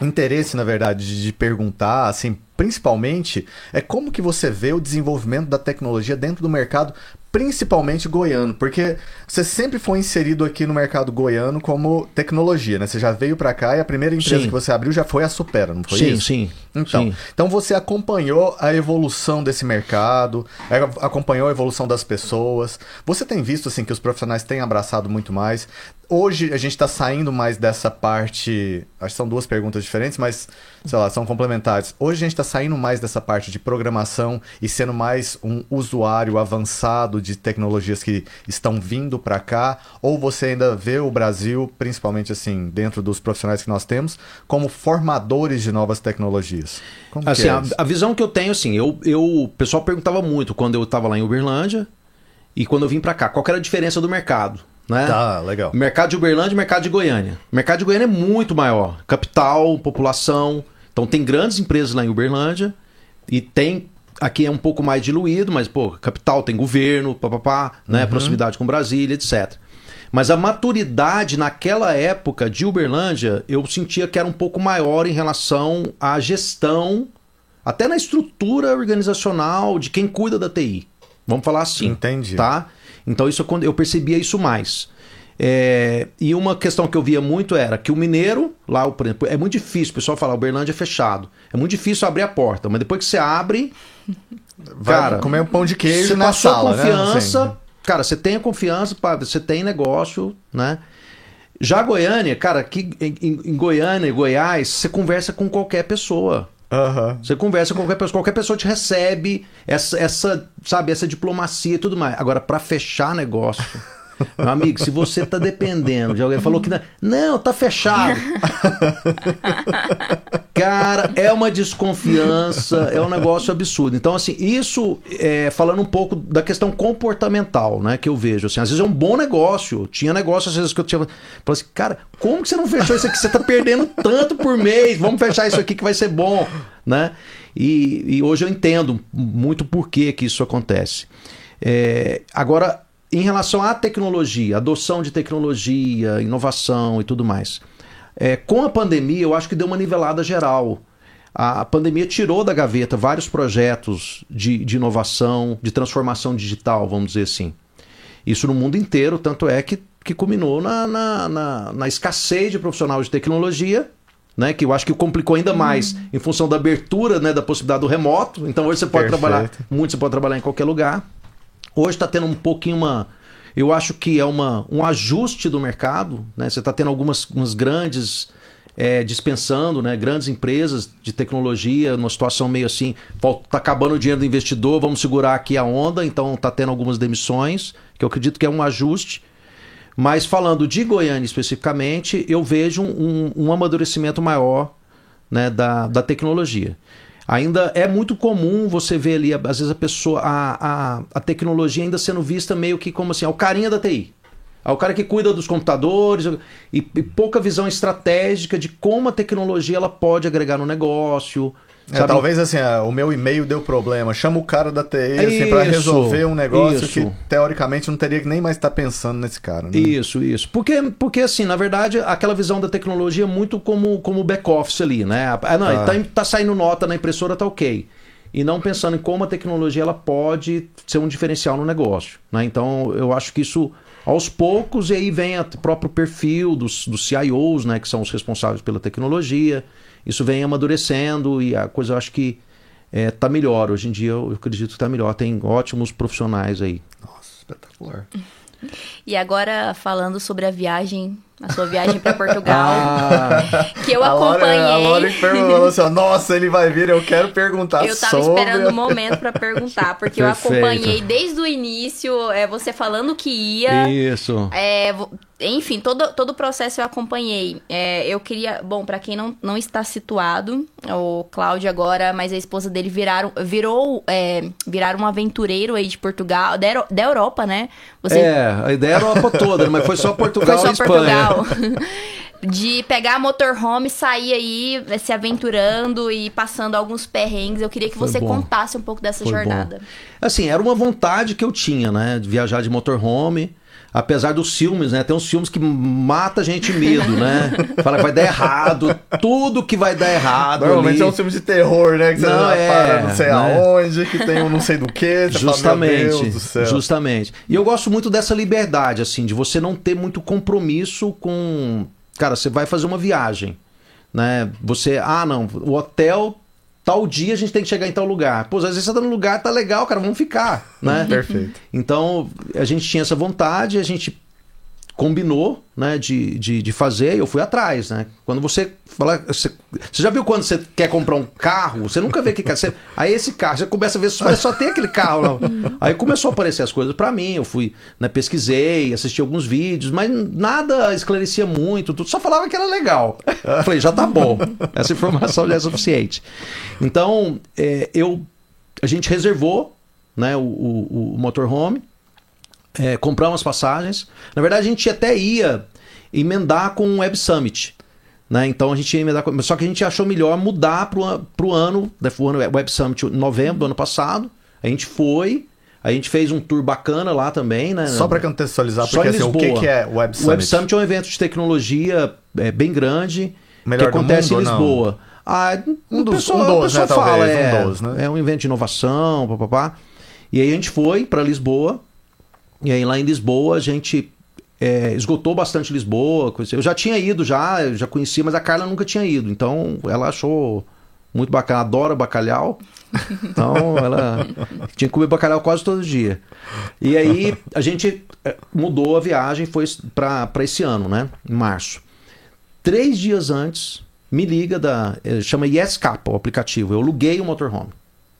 interesse, na verdade, de- de perguntar, assim, principalmente, é como que você vê o desenvolvimento da tecnologia dentro do mercado, principalmente goiano, porque você sempre foi inserido aqui no mercado goiano como tecnologia, né? Você já veio pra cá e a primeira empresa Sim. que você abriu já foi a Supera, não foi sim, isso? sim. Então, sim. então você acompanhou a evolução desse mercado, é, acompanhou a evolução das pessoas. Você tem visto assim que os profissionais têm abraçado muito mais. Hoje a gente está saindo mais dessa parte. Acho que são duas perguntas diferentes, mas sei lá, são complementares. Hoje a gente está saindo mais dessa parte de programação e sendo mais um usuário avançado de tecnologias que estão vindo para cá. Ou você ainda vê o Brasil, principalmente assim dentro dos profissionais que nós temos, como formadores de novas tecnologias. Como que Assim, é a, a visão que eu tenho, assim, eu, eu, o pessoal perguntava muito quando eu estava lá em Uberlândia e quando eu vim para cá, qual era a diferença do mercado, né? Tá, legal. Mercado de Uberlândia e mercado de Goiânia. O mercado de Goiânia é muito maior. Capital, população. Então tem grandes empresas lá em Uberlândia e tem. Aqui é um pouco mais diluído, mas, pô, capital tem governo, papapá, né? Proximidade com Brasília, etc. Mas a maturidade naquela época de Uberlândia, eu sentia que era um pouco maior em relação à gestão, até na estrutura organizacional de quem cuida da TI. Vamos falar assim. Entendi. Tá? Então isso é quando eu percebia isso mais. É, e uma questão que eu via muito era que o mineiro, lá, por exemplo, é muito difícil, o pessoal fala, Uberlândia é fechado. É muito difícil abrir a porta, mas depois que você abre, Vai cara, comer um pão de queijo você na passou sala, a confiança, né? Cara, você tem a confiança, você tem negócio, né? Já Goiânia, cara, aqui em, em- em Goiânia e Goiás, você conversa com qualquer pessoa. Aham. Você conversa com qualquer pessoa, qualquer pessoa te recebe essa, essa sabe, essa diplomacia e tudo mais. Agora, para fechar negócio, Meu amigo, se você tá dependendo de alguém, falou que não, não tá fechado. Cara, é uma desconfiança, é um negócio absurdo. Então, assim, isso é, falando um pouco da questão comportamental, né, que eu vejo. Assim, às vezes é um bom negócio. Tinha negócio, às vezes, que eu tinha. Falei assim, cara, como que você não fechou isso aqui? Você tá perdendo tanto por mês. Vamos fechar isso aqui que vai ser bom, né? E, e hoje eu entendo muito por que, que isso acontece. É, agora, em relação à tecnologia, adoção de tecnologia, inovação e tudo mais. É, com a pandemia, eu acho que deu uma nivelada geral. A, a pandemia tirou da gaveta vários projetos de, de, inovação, de transformação digital, vamos dizer assim. Isso no mundo inteiro, tanto é que, que culminou na, na, na, na escassez de profissionais de tecnologia, né, que eu acho que complicou ainda mais hum. em função da abertura né, da possibilidade do remoto. Então hoje você pode Perfeito. trabalhar, muito você pode trabalhar em qualquer lugar. Hoje está tendo um pouquinho uma. Eu acho que é uma, um ajuste do mercado. Né? Você está tendo algumas grandes é, dispensando, né? grandes empresas de tecnologia, numa situação meio assim, está acabando o dinheiro do investidor, vamos segurar aqui a onda, então está tendo algumas demissões, que eu acredito que é um ajuste. Mas falando de Goiânia especificamente, eu vejo um, um amadurecimento maior né, da, da tecnologia. Ainda é muito comum você ver ali, às vezes, a pessoa, a, a, a tecnologia ainda sendo vista meio que como assim, é o carinha da TI. É o cara que cuida dos computadores e, e pouca visão estratégica de como a tecnologia ela pode agregar no negócio, é, talvez assim, ah, o meu e-mail deu problema. Chama o cara da TI assim, para resolver um negócio isso. que teoricamente não teria que nem mais estar tá pensando nesse cara. Né? Isso, isso. Porque, porque assim, na verdade, aquela visão da tecnologia é muito como, como back-office ali, né? Ah, não, ah. Tá, tá saindo nota na impressora, tá ok. E não pensando em como a tecnologia ela pode ser um diferencial no negócio. Né? Então, eu acho que isso aos poucos, e aí vem o próprio perfil dos, dos CIOs, né, que são os responsáveis pela tecnologia isso vem amadurecendo e a coisa eu acho que é, tá melhor. Hoje em dia eu, acredito que tá melhor. Tem ótimos profissionais aí. Nossa, espetacular. E agora falando sobre a viagem a sua viagem para Portugal, ah, que eu acompanhei. A Lore falou assim: Nossa, ele vai vir, eu quero perguntar Eu tava sobre... esperando o um momento para perguntar, porque Perfeito. eu acompanhei desde o início, é, você falando que ia. Isso. É, enfim, todo, todo o processo eu acompanhei. É, eu queria. Bom, para quem não, não está situado, o Cláudio agora, mas a esposa dele viraram, virou. É, viraram um aventureiro aí de Portugal, da, da Europa, né? Você... É, a ideia era a Europa toda, mas foi só Portugal foi só e Espanha. Portugal. de pegar a motorhome, sair aí se aventurando e passando alguns perrengues. Eu queria que Foi você bom. contasse um pouco dessa Foi jornada. Bom. Assim, era uma vontade que eu tinha, né? De viajar de motorhome apesar dos filmes, né? Tem uns filmes que mata a gente medo, né? Fala que vai dar errado, tudo que vai dar errado. Normalmente ali. é um filme de terror, né? Que você não, é, para não sei né? aonde, que tem um não sei do que. Justamente, fala, justamente. E eu gosto muito dessa liberdade, assim, de você não ter muito compromisso com. Cara, você vai fazer uma viagem, né? Você, ah, não, o hotel tal dia a gente tem que chegar em tal lugar. Pô, às vezes você tá no lugar, tá legal, cara, vamos ficar, né? Perfeito. Então, a gente tinha essa vontade, a gente combinou, né, de, de, de fazer, eu fui atrás, né? Quando você fala, você, você, já viu quando você quer comprar um carro, você nunca vê que quer ser, aí esse carro, você começa a ver só, só tem aquele carro lá. Aí começou a aparecer as coisas para mim, eu fui, né, pesquisei, assisti alguns vídeos, mas nada esclarecia muito, tudo, só falava que era legal. Eu falei, já tá bom. Essa informação já é suficiente. Então, é, eu a gente reservou, né, o, o, o motorhome é, comprar umas passagens. Na verdade, a gente até ia emendar com o Web Summit. Né? Então a gente ia emendar com... Só que a gente achou melhor mudar para o ano, né? o ano Web Summit em novembro do ano passado. A gente foi, a gente fez um tour bacana lá também, né? Só para contextualizar, porque assim, o que, que é o Web Summit? O Web Summit é um evento de tecnologia é, bem grande Melhor que acontece mundo, em Lisboa. Ah, um dos, pessoal, um dos, né, fala, talvez, é, um dos, né? é um evento de inovação, papapá. E aí a gente foi para Lisboa, e aí lá em Lisboa a gente é, esgotou bastante Lisboa. Eu já tinha ido, já, já conhecia, mas a Carla nunca tinha ido. Então ela achou muito bacana, adora bacalhau. Então ela tinha que comer bacalhau quase todo dia. E aí a gente é, mudou a viagem, foi para esse ano, né? Em março. Três dias antes, me liga da. É, chama YesCapa o aplicativo. Eu aluguei o motorhome.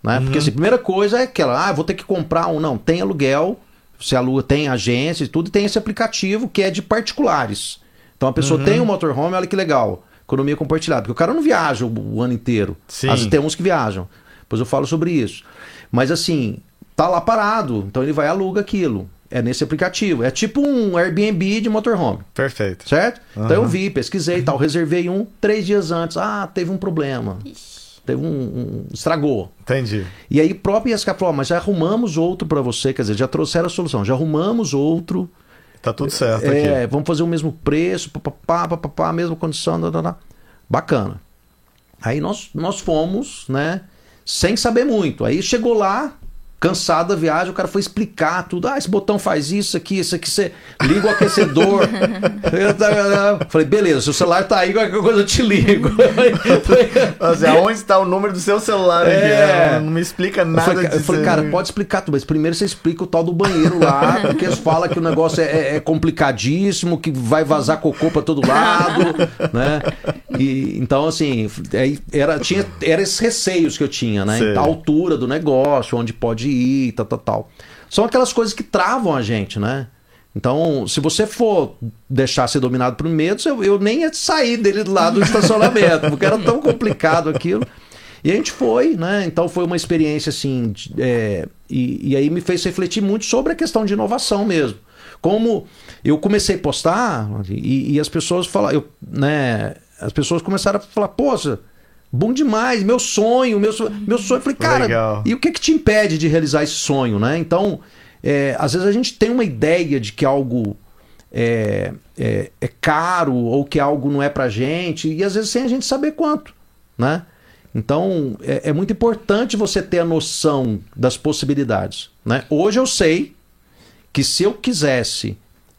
Né? Uhum. Porque assim, a primeira coisa é aquela, ah, vou ter que comprar um. Não, tem aluguel Você aluga, tem agência e tudo, e tem esse aplicativo que é de particulares. Então a pessoa tem um motorhome, olha que legal. Economia compartilhada. Porque o cara não viaja o, o ano inteiro. Sim. Às vezes tem uns que viajam. Depois eu falo sobre isso. Mas assim, tá lá parado. Então ele vai e aluga aquilo. É nesse aplicativo. É tipo um Airbnb de motorhome. Perfeito. Certo? Então eu vi, pesquisei e tal. Reservei um três dias antes. Ah, teve um problema. Teve um. um- estragou. Entendi. E aí, próprio ISK falou: "Ó, mas já arrumamos outro para você. Quer dizer, já trouxeram a solução. Já arrumamos outro. Tá tudo certo É, aqui. vamos fazer o mesmo preço, papapá, papapá, mesma condição. Bacana. Aí nós, nós fomos, né? Sem saber muito. Aí chegou lá, cansado da viagem, o cara foi explicar tudo. Ah, esse botão faz isso aqui, isso aqui, você liga o aquecedor. Eu Falei, beleza, seu celular tá aí, qualquer coisa eu te ligo. Assim, aonde está o número do seu celular aqui? É. Não me explica Eu nada falei, ca- eu disso. falei, cara, pode explicar tudo, mas primeiro você explica o tal do banheiro lá, porque eles falam que o negócio é, é- é complicadíssimo, que vai vazar cocô pra todo lado, né? E, então, assim, era, tinha, era esses receios que eu tinha, né? Sei. A altura do negócio, onde pode ir, tal, tal, tal. São aquelas coisas que travam a gente, né? Então, se você for deixar ser dominado por medo, eu, eu nem ia sair dele lá do estacionamento, porque era tão complicado aquilo. E a gente foi, né? Então foi uma experiência assim. de- é, e, e aí me fez refletir muito sobre a questão de inovação mesmo. Como eu comecei a postar e, e as pessoas falaram, né? As pessoas começaram a falar, poxa, bom demais, meu sonho, meu sonho. Meu sonho. Eu falei, cara, Legal. e o que, que te impede de realizar esse sonho, né? Então, é, às vezes a gente tem uma ideia de que algo é, é, é caro ou que algo não é pra gente, e às vezes sem a gente saber quanto, né? Então, é, é muito importante você ter a noção das possibilidades, né? Hoje eu sei que se eu quisesse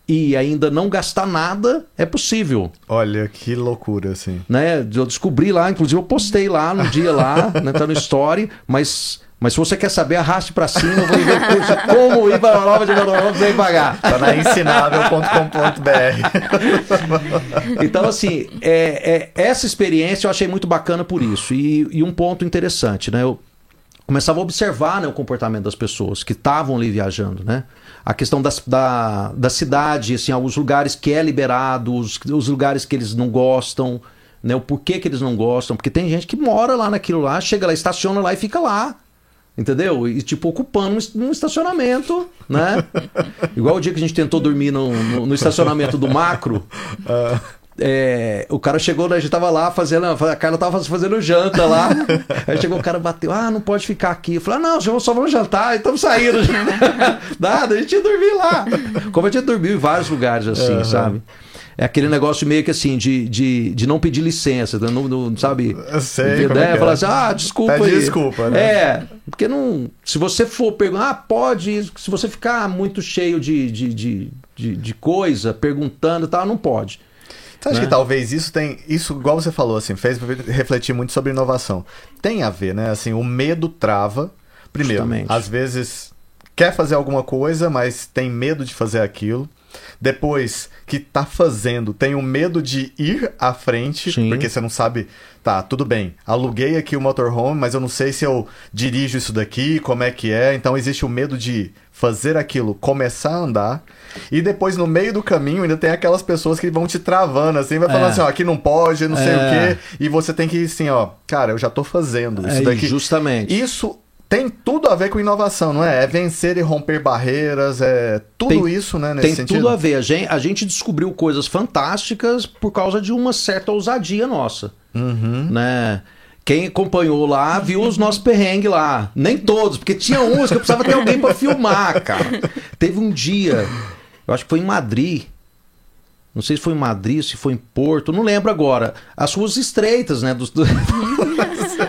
e ainda não gastar nada, é possível, Olha, que loucura, assim. né? Eu descobri lá, inclusive eu postei lá no dia lá, né, tá no story, mas mas se você quer saber, arraste pra cima, eu vou ver o curso como ir para a nova de Nova sem pagar. Tá na ensinável.com.br. Então, assim, é, é- essa experiência eu achei muito bacana por isso. E, e um ponto interessante, né? Eu começava a observar né, o comportamento das pessoas que estavam ali viajando, né? A questão das, da, da cidade, assim, alguns lugares que é liberado, os, os lugares que eles não gostam, né? O porquê que eles não gostam. Porque tem gente que mora lá naquilo lá, chega lá, estaciona lá e fica lá. Entendeu? E, tipo, ocupando um es- um estacionamento, né? Igual o dia que a gente tentou dormir no, no- no estacionamento do macro. É, o cara chegou, né, a gente tava lá fazendo. A Carla tava fazendo janta lá. Aí chegou o cara bateu, ah, não pode ficar aqui. Eu falei, ah, não, só vamos jantar, estamos saindo. Nada, a gente ia dormir lá. Como a gente dormiu em vários lugares assim, Aham. sabe? É aquele negócio meio que assim, de, de, de não pedir licença, não, não- sabe? Eu sei como é né? é. Falar assim, ah, desculpa Pede aí. desculpa, né? É, porque não. Se você for perguntar, ah, pode. Se você ficar muito cheio de, de, de, de, de coisa, perguntando e tal, não pode. Você acha Né? que talvez isso tem. Isso, igual você falou, assim, fez refletir muito sobre inovação. Tem a ver, né? Assim, o medo trava. Primeiro, Justamente. às vezes quer fazer alguma coisa, mas tem medo de fazer aquilo. Depois que tá fazendo, tem o medo de ir à frente, Sim. porque você não sabe, tá, tudo bem, aluguei aqui o motorhome, mas eu não sei se eu dirijo isso daqui, como é que é, então existe o medo de fazer aquilo, começar a andar, e depois no meio do caminho ainda tem aquelas pessoas que vão te travando, assim, vai falando É. assim, ó, aqui não pode, não sei o É. quê, e você tem que ir assim, ó, cara, eu já tô fazendo isso É, daqui. justamente. Isso tem tudo a ver com inovação, não é? É vencer e romper barreiras, é tudo Tem- isso, né, nesse Tem sentido. tudo a ver. A gente, a gente descobriu coisas fantásticas por causa de uma certa ousadia nossa. Uhum. Né? Quem acompanhou lá viu os nossos perrengues lá. Nem todos, porque tinha uns que eu precisava ter alguém pra filmar, cara. Teve um dia, eu acho que foi em Madrid. Não sei se foi em Madrid, se foi em Porto, não lembro agora. As ruas estreitas, né? Dos, do-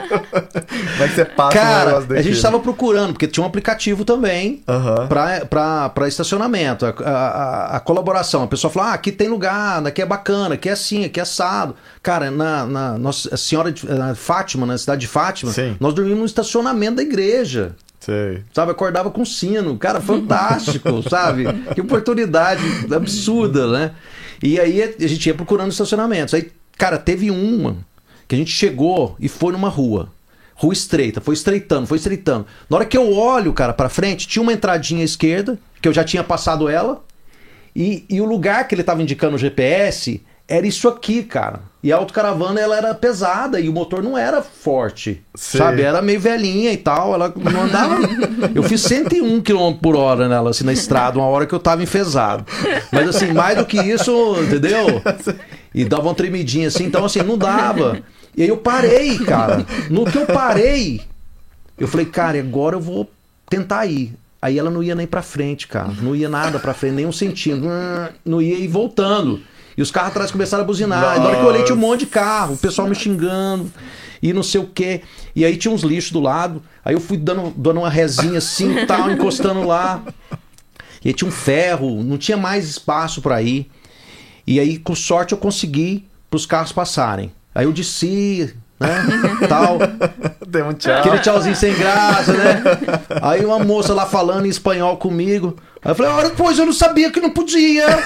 Como é que você passa um Cara, negócio a gente estava procurando, porque tinha um aplicativo também Aham. para estacionamento. A, a- a- colaboração. A pessoa fala: ah, aqui tem lugar, aqui é bacana, aqui é assim, aqui é assado. Cara, na, na Nossa Senhora de na Fátima, na cidade de Fátima, Sim. nós dormimos no estacionamento da igreja. Sei. Sabe, acordava com sino. Cara, fantástico, sabe? Que oportunidade absurda, né? E aí a gente ia procurando estacionamentos. Aí, cara, teve uma que a gente chegou e foi numa rua. Rua estreita, foi estreitando, foi estreitando. Na hora que eu olho, cara, pra frente, tinha uma entradinha à esquerda, que eu já tinha passado ela, e, e o lugar que ele tava indicando o GPS era isso aqui, cara. E a autocaravana ela era pesada e o motor não era forte, Sei. sabe? Era meio velhinha e tal, ela não andava. eu fiz 101 km por hora nela, assim, na estrada, uma hora que eu tava enfesado. Mas assim, mais do que isso, entendeu? E dava uma tremidinha assim, então assim, não dava. E aí eu parei, cara. No que eu parei, eu falei, cara, agora eu vou tentar ir. Aí ela não ia nem pra frente, cara. Não ia nada pra frente, nem um centímetro. Não ia ir voltando. E os carros atrás começaram a buzinar. E na hora que eu olhei, tinha um monte de carro, o pessoal me xingando e não sei o quê. E aí tinha uns lixos do lado. Aí eu fui dando, dando uma resinha assim, tal, encostando lá. E aí tinha um ferro, não tinha mais espaço para ir. E aí, com sorte, eu consegui pros carros passarem. Aí eu desci, né? tal. Deu um tchau. Aquele tchauzinho sem graça, né? Aí uma moça lá falando em espanhol comigo. Aí eu falei, olha, pois eu não sabia que não podia.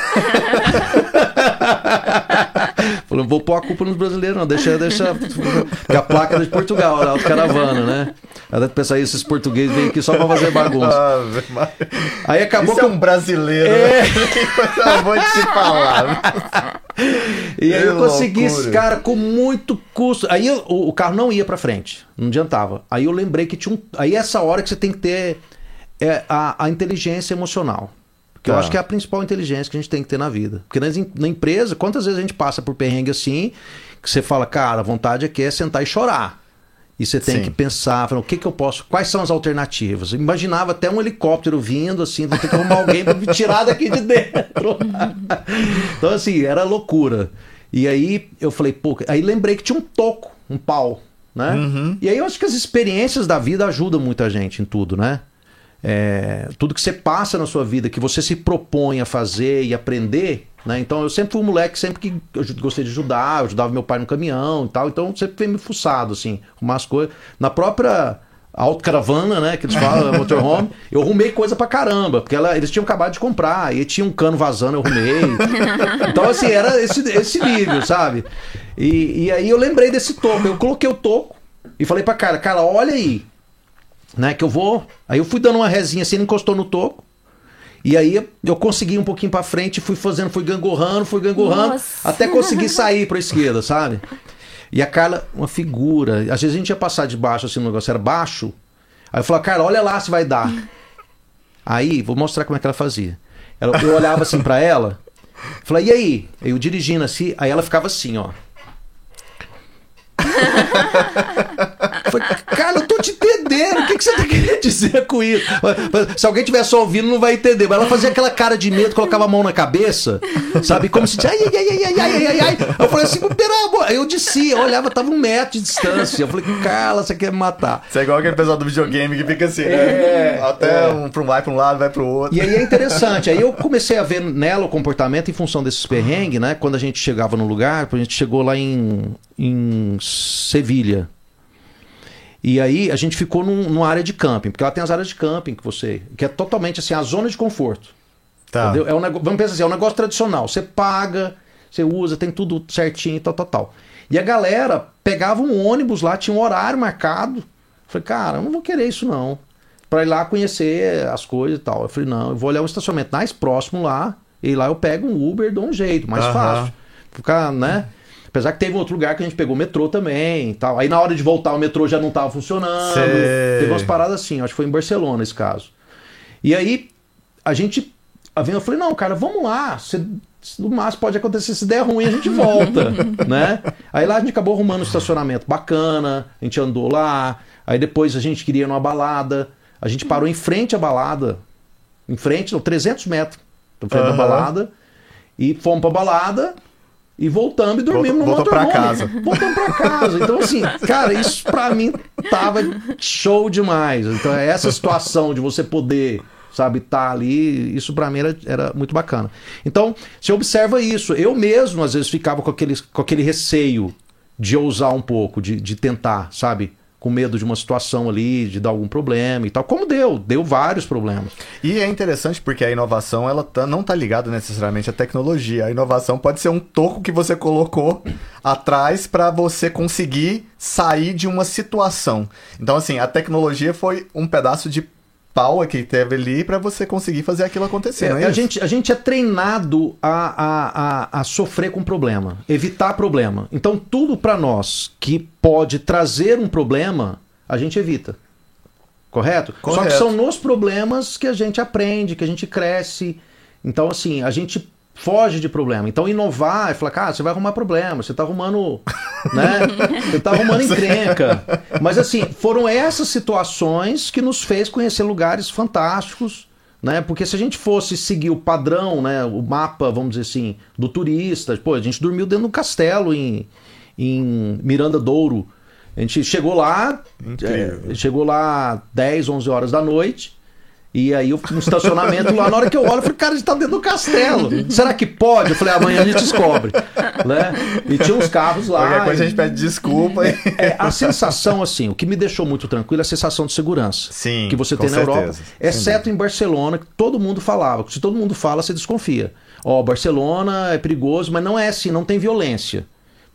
Não vou pôr a culpa nos brasileiros, não. Deixa, deixa. Porque a placa é de Portugal, a autocaravana, né? Aí deve pensar, "Ih, esses portugueses vêm aqui só pra fazer bagunça. Maria. Aí acabou Isso que é um brasileiro, É. né? eu vou te falar. E aí Que eu consegui esse cara com muito custo. Aí eu- o, o carro não ia pra frente, não adiantava. Aí eu lembrei que tinha um. Aí essa hora que você tem que ter é, a, a inteligência emocional. Eu Tá. acho que é a principal inteligência que a gente tem que ter na vida. Porque na, empresa, quantas vezes a gente passa por perrengue assim, que você fala, cara, a vontade aqui é sentar e chorar. E você tem Sim. que pensar, falar, o que, que eu posso. Quais são as alternativas? Eu imaginava até um helicóptero vindo, assim, vou ter que arrumar alguém pra me tirar daqui de dentro. então, assim, era loucura. E aí eu falei, pô, aí lembrei que tinha um toco, um pau, né? Uhum. E aí eu acho que as experiências da vida ajudam muita gente em tudo, né? É, tudo que você passa na sua vida, que você se propõe a fazer e aprender, né? Então eu sempre fui um moleque, sempre que eu gostei de ajudar, eu ajudava meu pai no caminhão e tal, então sempre fui me fuçado, assim, arrumar as coisas. Na própria autocaravana, né, que eles falam, motorhome, eu arrumei coisa pra caramba, porque ela- eles tinham acabado de comprar, e tinha um cano vazando, eu arrumei. Então, assim, era esse, esse nível, sabe? E, e aí eu lembrei desse toco, eu coloquei o toco e falei pra cara, cara, olha aí, né, que eu vou. Aí eu fui dando uma resinha assim, ele encostou no toco. E aí eu consegui um pouquinho pra frente, fui fazendo, fui gangorrando, fui gangorrando, Nossa. até conseguir sair pra esquerda, sabe? E a Carla, uma figura. Às vezes a gente ia passar de baixo, assim, o negócio era baixo. Aí eu falava, cara, olha lá se vai dar. Aí, vou mostrar como é que ela fazia. Ela- eu olhava assim pra ela, falei, e aí? Aí eu dirigindo assim, aí ela ficava assim, ó. Eu Falei, cara, eu tô te entendendo. O que, que você tá querendo dizer com isso? Se alguém estiver só ouvindo, não vai entender. Mas ela fazia aquela cara de medo, colocava a mão na cabeça, sabe? Como se. Ai, ai, ai, ai, ai, ai, ai, ai. Eu falei assim, pera, amor. Eu descia, eu olhava, tava um metro de distância. Eu falei, cara, você quer me matar. Isso é igual aquele pessoal do videogame que fica assim, né? É, Até é. um um vai pra um lado, vai pro outro. E aí é interessante. Aí eu comecei a ver nela o comportamento em função desses perrengues, né? Quando a gente chegava no lugar, a gente chegou lá em, em Sevilha. E aí a gente ficou num, numa área de camping, porque ela tem as áreas de camping que você. que é totalmente assim, a zona de conforto. Tá. Entendeu? É um nego... Vamos pensar assim, é um negócio tradicional. Você paga, você usa, tem tudo certinho e tal, tal, tal. E a galera pegava um ônibus lá, tinha um horário marcado. Falei, cara, eu não vou querer isso não. Pra ir lá conhecer as coisas e tal. Eu falei, não, eu vou olhar um estacionamento mais próximo lá, e lá eu pego um Uber, dou um jeito, mais fácil. Ficar, né? Apesar que teve outro lugar que a gente pegou o metrô também e tal. Aí na hora de voltar o metrô já não tava funcionando. Sei. Teve umas paradas assim, acho que foi em Barcelona esse caso. E aí a gente. a Eu falei, não, cara, vamos lá. Se, no máximo pode acontecer, se der ruim, a gente volta. né? Aí lá a gente acabou arrumando um estacionamento bacana, a gente andou lá. Aí depois a gente queria ir numa balada. A gente parou em frente à balada. Em frente, não, 300 metros. Em frente da Aham. balada. E fomos pra balada. E voltamos e dormimos no Voltou- voltou pra motorhome. casa. Voltamos pra casa. Então, assim, cara, isso pra mim tava show demais. Então, é essa situação de você poder, sabe, estar ali, isso pra mim era, era muito bacana. Então, você observa isso. Eu mesmo, às vezes, ficava com aquele, com aquele receio de ousar um pouco, de, de tentar, sabe? Com medo de uma situação ali, de dar algum problema e tal. Como deu, deu vários problemas. E é interessante porque a inovação ela tá, não está ligada necessariamente à tecnologia. A inovação pode ser um toco que você colocou atrás para você conseguir sair de uma situação. Então, assim, a tecnologia foi um pedaço de pau que teve ali para você conseguir fazer aquilo acontecer. É, é a, gente, a gente é treinado a, a, a, a, sofrer com problema, evitar problema. Então, tudo para nós que pode trazer um problema, a gente evita. Correto? Correto? Só que são nos problemas que a gente aprende, que a gente cresce. Então, assim, a gente foge de problema. Então, inovar é falar, cara, você vai arrumar problema, você tá arrumando, né? Você tá arrumando encrenca. Mas, assim, foram essas situações que nos fez conhecer lugares fantásticos, né? Porque se a gente fosse seguir o padrão, né? O mapa, vamos dizer assim, do turista, pô, a gente dormiu dentro do castelo em, em Miranda Douro. A gente chegou lá, é, chegou lá 10, 11 horas da noite, e aí eu fui no estacionamento lá, na hora que eu olho, eu falei, cara, a gente tá dentro do castelo. Será que pode? Eu falei, amanhã a gente descobre. Né? E tinha uns carros lá. Qualquer coisa e... a gente pede desculpa. É, é, a sensação, assim, o que me deixou muito tranquilo é a sensação de segurança. Sim. Que você tem na certeza. Europa. Exceto em Barcelona, que todo mundo falava. Se todo mundo fala, você desconfia. Ó, oh, Barcelona é perigoso, mas não é assim, não tem violência.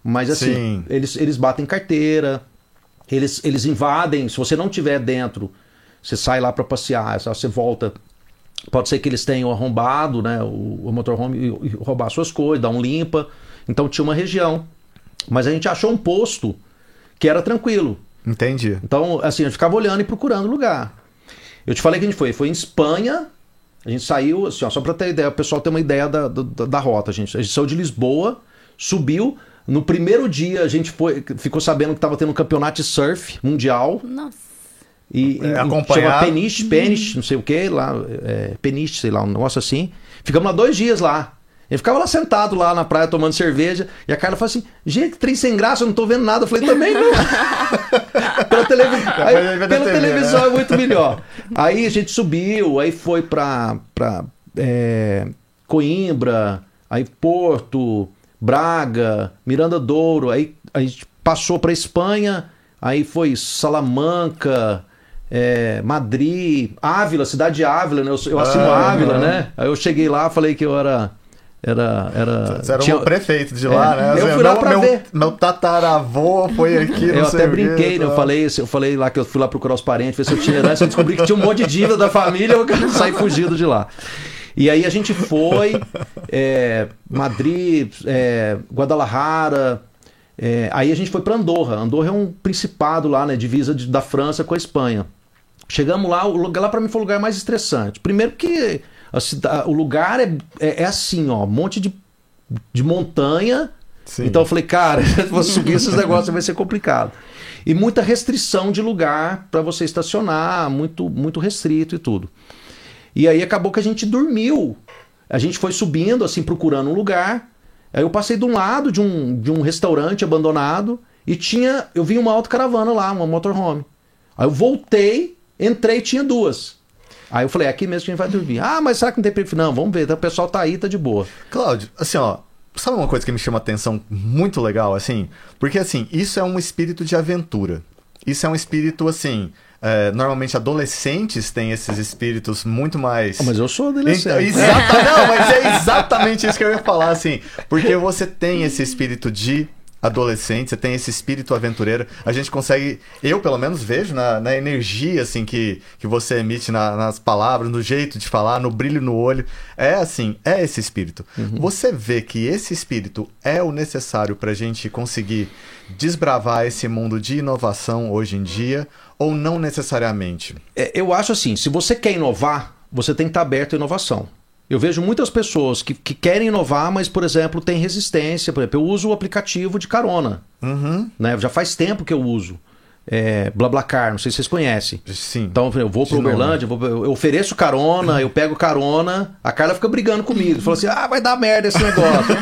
Mas assim, eles, eles batem carteira, eles, eles invadem, se você não tiver dentro você sai lá para passear, você volta. Pode ser que eles tenham arrombado né, o, o motorhome e, e roubar suas coisas, dar um limpa. Então tinha uma região. Mas a gente achou um posto que era tranquilo. Entendi. Então, assim, a gente ficava olhando e procurando lugar. Eu te falei que a gente foi. Foi em Espanha. A gente saiu, assim, ó, só para ter ideia, o pessoal ter uma ideia da, da, da rota. A gente, a gente saiu de Lisboa, subiu. No primeiro dia a gente foi, ficou sabendo que estava tendo um campeonato de surf mundial. Nossa. E, é. Chama Peniche, Peniche, não sei o que, lá, é, Peniche, sei lá, um negócio assim. Ficamos lá dois dias lá. Ele ficava lá sentado lá na praia tomando cerveja. E a Carla falou assim: gente, que trem sem graça, eu não tô vendo nada. Eu falei, também não. pela, televi... aí, pela televisão né? é muito melhor. Aí a gente subiu, aí foi pra, pra é, Coimbra, aí Porto, Braga, Miranda Douro, aí a gente passou pra Espanha, aí foi Salamanca, é, Madrid, Ávila, cidade de Ávila, né? Eu, eu assino ah, Ávila, né? Aí eu cheguei lá, falei que eu era. Era, era, Você era tinha... o prefeito de lá, é, né? Eu fui lá meu, pra meu, ver. Meu tataravô foi aqui, Eu até brinquei, né? Eu falei, eu falei lá que eu fui lá procurar os parentes, ver se eu tinha herança. Eu descobri que tinha um monte de dívida da família, eu saí fugido de lá. E aí a gente foi, é, Madrid, é, Guadalajara, é, aí a gente foi para Andorra. Andorra é um principado lá, né? Divisa de, da França com a Espanha. Chegamos lá, o lugar lá para mim foi o lugar mais estressante. Primeiro que a, o lugar é, é, é, assim, ó, um monte de, de montanha. Sim. Então eu falei, cara, se você subir esses negócios vai ser complicado. E muita restrição de lugar para você estacionar, muito, muito restrito e tudo. E aí acabou que a gente dormiu. A gente foi subindo, assim, procurando um lugar. Aí eu passei de um lado de um, de um restaurante abandonado e tinha. Eu vi uma autocaravana lá, uma motorhome. Aí eu voltei Entrei tinha duas. Aí eu falei, é aqui mesmo que a gente vai dormir. Ah, mas será que não tem perfil? Não, vamos ver. Então, o pessoal tá aí, tá de boa. Cláudio, assim, ó. Sabe uma coisa que me chama atenção muito legal, assim? Porque, assim, isso é um espírito de aventura. Isso é um espírito, assim. É, normalmente adolescentes têm esses espíritos muito mais. Oh, mas eu sou adolescente. Exata... Não, mas é exatamente isso que eu ia falar, assim. Porque você tem esse espírito de adolescente, você tem esse espírito aventureiro. A gente consegue, eu pelo menos vejo na, na energia assim que, que você emite na, nas palavras, no jeito de falar, no brilho no olho. É assim, é esse espírito. Uhum. Você vê que esse espírito é o necessário para a gente conseguir desbravar esse mundo de inovação hoje em dia ou não necessariamente? É, eu acho assim, se você quer inovar, você tem que estar aberto à inovação. Eu vejo muitas pessoas que, que querem inovar, mas, por exemplo, tem resistência. Por exemplo, eu uso o aplicativo de carona. Uhum. Né? Já faz tempo que eu uso. É, BlaBlaCar, não sei se vocês conhecem. Sim. Então eu vou para Uberlândia, eu ofereço carona, eu pego carona, a Carla fica brigando comigo. Falou assim: ah, vai dar merda esse negócio.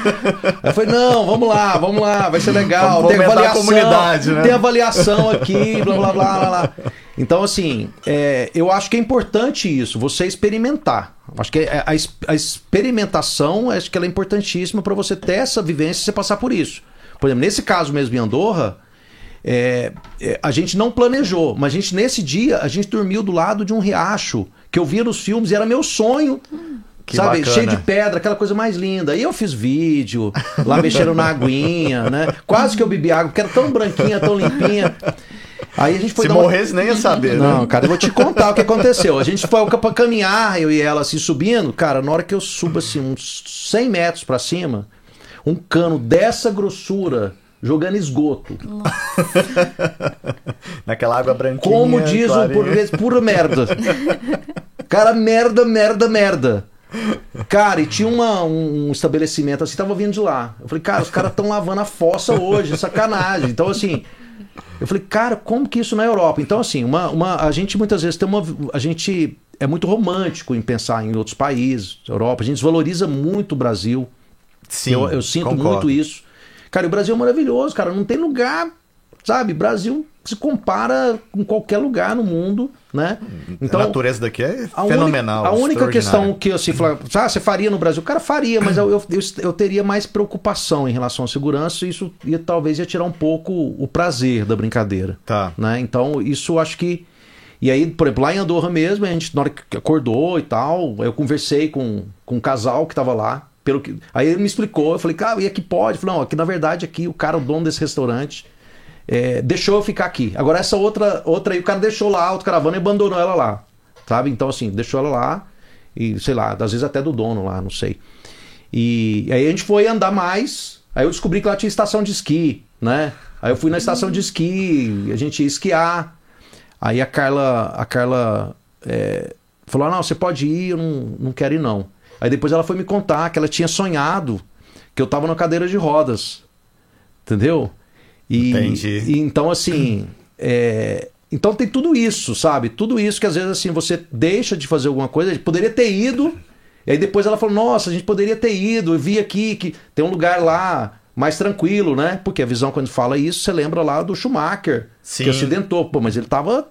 eu falei: não, vamos lá, vamos lá, vai ser legal. Vamos tem avaliação, comunidade, né? tem avaliação aqui, blá blá blá blá. blá. Então, assim, é, eu acho que é importante isso, você experimentar. Acho que a, a, a experimentação acho que ela é importantíssima para você ter essa vivência e você passar por isso. Por exemplo, nesse caso mesmo em Andorra, é, é, a gente não planejou, mas a gente nesse dia a gente dormiu do lado de um riacho que eu via nos filmes e era meu sonho. Que sabe, bacana. cheio de pedra, aquela coisa mais linda. Aí eu fiz vídeo, lá mexendo na aguinha, né? Quase que eu bebi água, porque era tão branquinha, tão limpinha. Aí a gente foi Se dar uma- morresse, nem ia saber, não, né? cara, eu vou te contar o que aconteceu. A gente foi pra caminhar, eu e ela assim subindo. Cara, na hora que eu subo assim, uns 100 metros pra cima, um cano dessa grossura jogando esgoto. Naquela água branquinha. Como diz o clarinha. português, pura merda. Cara, merda, merda, merda. Cara, e tinha uma- um, um estabelecimento assim, tava vindo de lá. Eu falei, cara, os caras estão lavando a fossa hoje, sacanagem. Então, assim, eu falei, cara, como que isso na Europa? Então, assim, uma, uma, a gente muitas vezes tem uma. A gente é muito romântico em pensar em outros países, Europa. A gente desvaloriza muito o Brasil. Sim, eu, eu sinto concordo. muito isso. Cara, o Brasil é maravilhoso, cara. Não tem lugar, sabe? Brasil se compara com qualquer lugar no mundo, né? a natureza daqui é a fenomenal. Única, a única questão que assim, fala, ah, você faria no Brasil? O cara faria, mas eu, eu, eu, eu teria mais preocupação em relação à segurança e isso ia, talvez ia tirar um pouco o prazer da brincadeira. Tá. Né? Então, isso eu acho que. E aí, por exemplo, lá em Andorra mesmo, a gente, na hora que acordou e tal, eu conversei com, com um casal que tava lá. Pelo que... Aí ele me explicou, eu falei, cara, e aqui pode? Eu falei, não, aqui na verdade, aqui o cara, o dono desse restaurante, é, deixou eu ficar aqui. Agora, essa outra, outra aí, o cara deixou lá a autocaravana e abandonou ela lá. Sabe? Então, assim, deixou ela lá, e sei lá, às vezes até do dono lá, não sei. E aí a gente foi andar mais. Aí eu descobri que lá tinha estação de esqui, né? Aí eu fui na estação de esqui, a gente ia esquiar. Aí a Carla, a Carla é, falou: "Ah, não, você pode ir, eu não, não quero ir não. Aí depois ela foi me contar que ela tinha sonhado que eu tava na cadeira de rodas. Entendeu? E, Entendi. e então, assim. é, então tem tudo isso, sabe? Tudo isso que às vezes assim você deixa de fazer alguma coisa, poderia ter ido. E aí depois ela falou: Nossa, a gente poderia ter ido. Eu vi aqui que tem um lugar lá mais tranquilo, né? Porque a visão, quando fala isso, você lembra lá do Schumacher, Sim. que acidentou. Pô, mas ele tava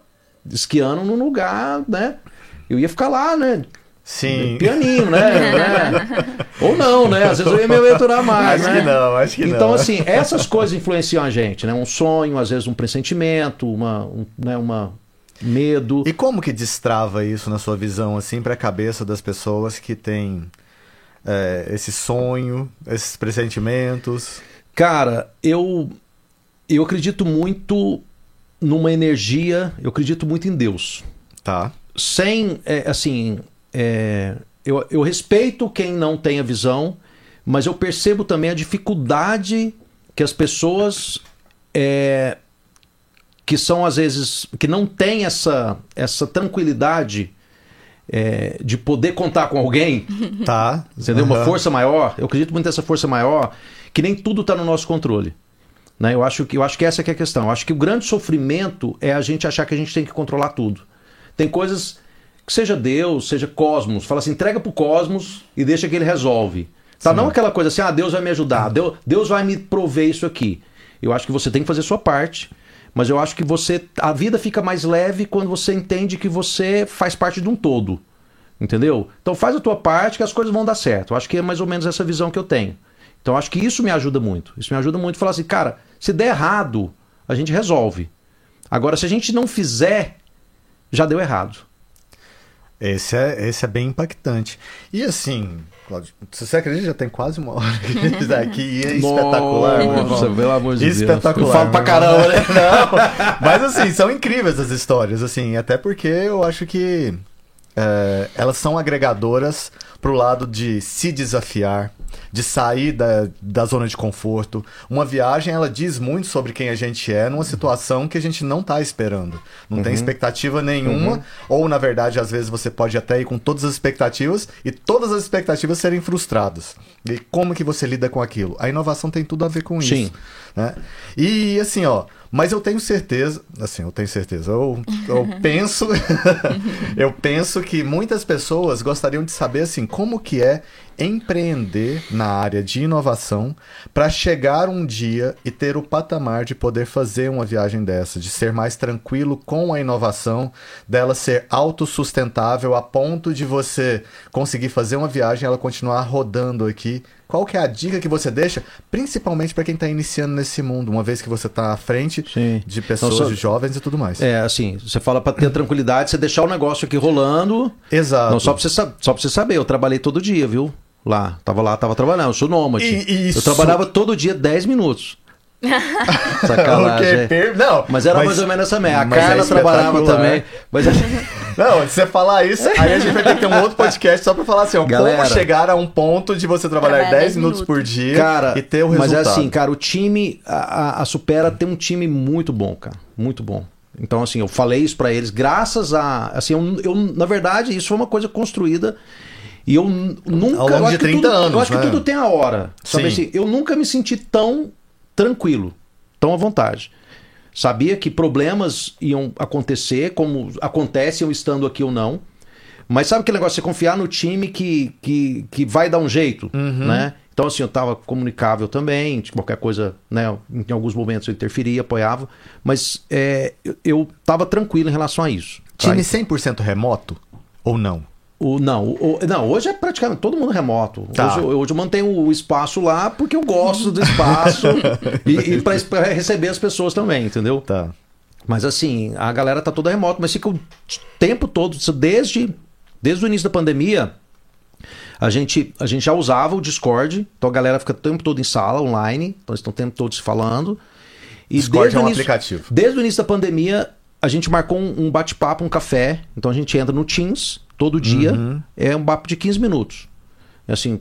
esquiando num lugar, né? Eu ia ficar lá, né? Sim. Pianinho, né? Ou não, né? Às vezes eu ia me aventurar mais, Acho né? que não, acho que então, não. assim, essas coisas influenciam a gente, né? Um sonho, às vezes um pressentimento, uma, um, né, uma medo. E como que destrava isso na sua visão, assim, pra cabeça das pessoas que têm é, esse sonho, esses pressentimentos? Cara, eu eu acredito muito numa energia, eu acredito muito em Deus. Tá. Sem, é, assim, é, eu, eu respeito quem não tem a visão, mas eu percebo também a dificuldade que as pessoas é, que são às vezes que não têm essa essa tranquilidade é, de poder contar com alguém Tá. Entendeu? Uma Aham. força maior. Eu acredito muito nessa força maior, que nem tudo está no nosso controle. Né? Eu, acho que, eu acho que essa que é a questão. Eu acho que o grande sofrimento é a gente achar que a gente tem que controlar tudo. Tem coisas que seja Deus, seja cosmos. Fala assim, entrega pro cosmos e deixa que ele resolve. Tá? Não aquela coisa assim, ah, Deus vai me ajudar, Deus, Deus vai me prover isso aqui. Eu acho que você tem que fazer sua parte, mas eu acho que você. A vida fica mais leve quando você entende que você faz parte de um todo. Entendeu? Então faz a tua parte que as coisas vão dar certo. Eu acho que é mais ou menos essa visão que eu tenho. Então acho que isso me ajuda muito. Isso me ajuda muito a falar assim, cara, se der errado, a gente resolve. Agora, se a gente não fizer, já deu errado. Esse é, esse é bem impactante. E assim, Cláudio, se você acredita, já tem quase uma hora gente tá aqui e é espetacular. Nossa, pelo amor de Deus. Espetacular. Eu falo pra caramba, né? Não, mas assim, são incríveis as histórias, assim, até porque eu acho que é, elas são agregadoras pro lado de se desafiar, de sair da, da zona de conforto. Uma viagem, ela diz muito sobre quem a gente é numa situação que a gente não tá esperando. Não tem expectativa nenhuma, ou na verdade, às vezes você pode até ir com todas as expectativas e todas as expectativas serem frustradas. E como que você lida com aquilo? A inovação tem tudo a ver com Sim. isso. Né? E assim, ó, mas eu tenho certeza, assim, eu tenho certeza, eu, eu penso, eu penso que muitas pessoas gostariam de saber assim, como que é empreender na área de inovação para chegar um dia e ter o patamar de poder fazer uma viagem dessa, de ser mais tranquilo com a inovação, dela ser autossustentável a ponto de você conseguir fazer uma viagem e ela continuar rodando aqui qual que é a dica que você deixa, principalmente para quem está iniciando nesse mundo, uma vez que você está à frente Sim. de pessoas, Então, só- de jovens e tudo mais. É, assim, você fala pra ter tranquilidade, você deixar o negócio aqui rolando. Exato. Não, só pra, você, sa- só pra você saber, eu trabalhei todo dia, viu? Lá, tava lá, tava trabalhando, eu sou nômade. E- e Eu isso- trabalhava todo dia 10 minutos. O Sacanagem. quê? Per- Não, Mas era mais ou menos essa mesma. A mas é Carla trabalhava também. Mas Não, se você falar isso, aí a gente vai ter que ter um outro podcast só pra falar assim, ó, Galera. como chegar a um ponto de você trabalhar Trabalhar 10 10 minutos minutos. por dia Cara, e ter o mas resultado. é assim, cara, o time, a, a- Supera tem um time muito bom, cara. Muito bom. Então, assim, eu falei isso pra eles, graças a. Assim, eu, eu, na verdade, isso foi uma coisa construída. E eu nunca. Ao longo de que 30 tudo, anos, Eu acho né? que tudo tem a hora. Sabe Sim. assim, eu nunca me senti tão tranquilo, tão à vontade. Sabia que problemas iam acontecer, como acontecem eu estando aqui ou não. Mas sabe aquele negócio, você confiar no time que, que, que vai dar um jeito, Uhum. né? Então, assim, eu tava comunicável também, de qualquer coisa, né? Em alguns momentos eu interferia, apoiava, mas é, eu, eu tava tranquilo em relação a isso. tá? Time 100% remoto ou não? O, não, o- não, hoje é praticamente todo mundo remoto. Tá. Hoje, eu- hoje eu mantenho o espaço lá porque eu gosto do espaço e, e para receber as pessoas também, entendeu? Tá. Mas assim, a galera tá toda remota, mas fica o tempo todo, desde, desde o início da pandemia, a gente, a gente já usava o Discord, então a galera fica o tempo todo em sala, online, então eles estão o tempo todo se falando. E Discord é um início- aplicativo. Desde o início da pandemia, a gente marcou um, um bate-papo, um café, então a gente entra no Teams todo dia, Uhum. é um papo de 15 minutos. É Assim,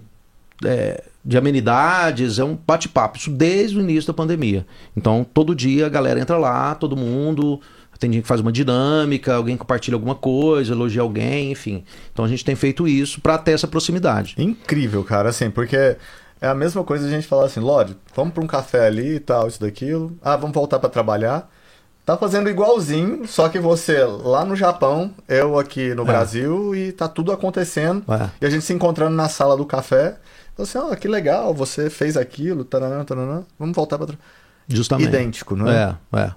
é, de amenidades, é um bate-papo. Isso desde o início da pandemia. Então, todo dia a galera entra lá, todo mundo. Tem gente que faz uma dinâmica, alguém compartilha alguma coisa, elogia alguém, enfim. Então a gente tem feito isso para ter essa proximidade. Incrível, cara, assim, porque é a mesma coisa a gente falar assim, Lorde, vamos pra um café ali e tal, isso daquilo. Ah, vamos voltar pra trabalhar. Tá fazendo igualzinho, só que você lá no Japão, eu aqui no Brasil e tá tudo acontecendo. É. E a gente se encontrando na sala do café. Você, ó, que legal, você fez aquilo, taranã, taranã. Vamos voltar pra. tra- Justamente. Idêntico, não é? É, é.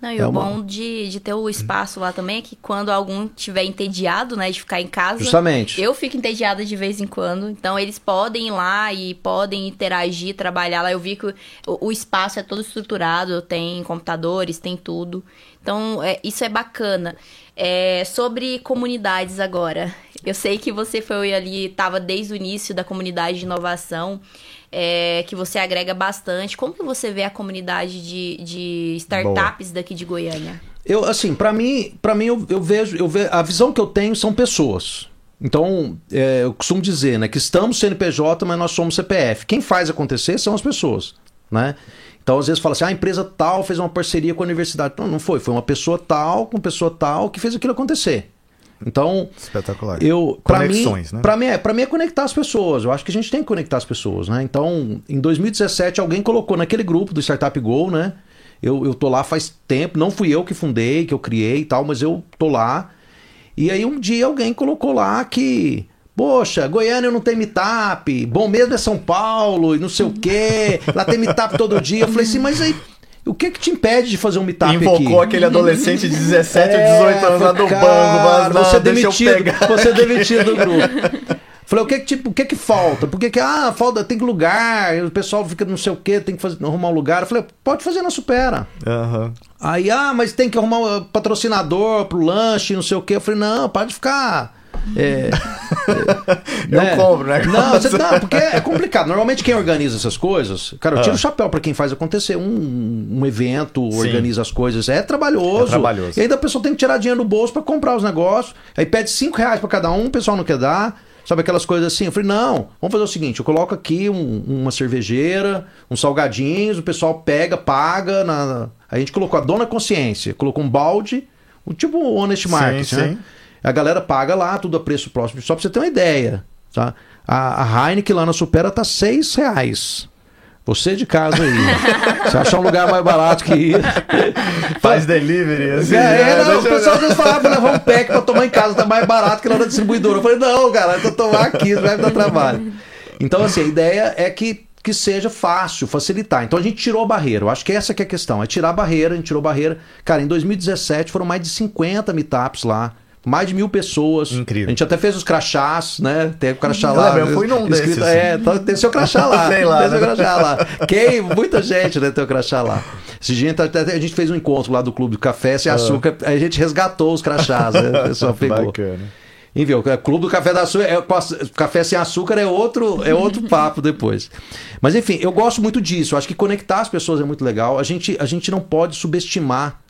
Não, e É o uma- bom de, de ter o espaço lá também é que quando algum tiver entediado, né, de ficar em casa, Justamente. eu fico entediada de vez em quando. Então eles podem ir lá e podem interagir, trabalhar lá. Eu vi que o, o espaço é todo estruturado, tem computadores, tem tudo. Então é, isso é bacana. É, sobre comunidades agora. Eu sei que você foi ali, estava desde o início da comunidade de inovação. é, que você agrega bastante. Como que você vê a comunidade de, de startups daqui de Goiânia? Eu, assim, pra mim, para mim eu, eu vejo, eu vejo, a visão que eu tenho são pessoas. Então, é, eu costumo dizer, né, que estamos CNPJ, mas nós somos CPF. Quem faz acontecer são as pessoas, né? Então, às vezes fala assim, ah, a empresa tal fez uma parceria com a universidade. Não, não foi, foi uma pessoa tal com pessoa tal que fez aquilo acontecer. Então, Espetacular. eu, pra Conexões, mim, né? Pra mim, é, pra mim é conectar as pessoas. Eu acho que a gente tem que conectar as pessoas, né? Então, em 2017, alguém colocou naquele grupo do Startup Go, né? Eu, eu tô lá faz tempo, não fui eu que fundei, que eu criei e tal, mas eu tô lá. E aí um dia alguém colocou lá que, poxa, Goiânia não tem meetup, bom mesmo é São Paulo e não sei o quê, lá tem meetup todo dia. Eu falei assim, mas aí, o que que te impede de fazer um meetup aqui? Invocou aquele adolescente de 17 ou É, 18 anos lá do banco, mas não, você é demitido, você é demitido do grupo. Falei, o que que, tipo, o que que falta? Por que que, ah, falta, tem que lugar, o pessoal fica não sei o que, tem que fazer, arrumar um lugar. Eu falei, pode fazer na Supera. Aham. Aí, ah, mas tem que arrumar um patrocinador pro lanche, não sei o que. Eu falei, não, para de ficar. É, Eu compro, né? Não, você- não, porque é complicado. Normalmente quem organiza essas coisas, cara, eu tiro o chapéu pra quem faz acontecer um, um evento, Ah. Sim. organiza as coisas. É trabalhoso. É trabalhoso. E ainda a pessoa tem que tirar dinheiro do bolso pra comprar os negócios. Aí pede cinco reais pra cada um, o pessoal não quer dar. Sabe aquelas coisas assim? Eu falei, não, vamos fazer o seguinte: eu coloco aqui um- uma cervejeira, uns salgadinhos, o pessoal pega, paga. Na... A gente colocou a dona consciência, colocou um balde, um tipo honest market, né? sim. A galera paga lá, tudo a preço próximo. Só pra você ter uma ideia. Tá? A, a Heineken lá na Supera tá seis reais. Você de casa aí. você achar um lugar mais barato que isso. Faz delivery, assim. É, né? é, não, o pessoal às vezes falava pra levar um pack pra tomar em casa, tá mais barato que lá na distribuidora. Eu falei, não, cara, eu tô tomar aqui, isso vai me dar trabalho. Então, assim, a ideia é que, que seja fácil, facilitar. Então a gente tirou a barreira. Eu acho que essa que é a questão. É tirar a barreira, a gente tirou a barreira. Cara, em 2017 foram mais de 50 meetups lá. Mais de mil pessoas. Incrível. A gente até fez os crachás, né? Tem o crachá Eu lá. lembro, eu fui num escrito- desses. É, então tem seu crachá lá. Sei lá, tem seu né? crachá lá. Quem? Muita gente, né? Tem o crachá lá. Esse dia até a gente fez um encontro lá do Clube do Café Sem Açúcar. Aí a gente resgatou os crachás, né? O pessoal pegou. Bacana. Enfim, o Clube do Café da Açúcar, é, Café Sem Açúcar é outro, é outro papo depois. Mas enfim, eu gosto muito disso. Eu acho que conectar as pessoas é muito legal. A gente, a gente não pode subestimar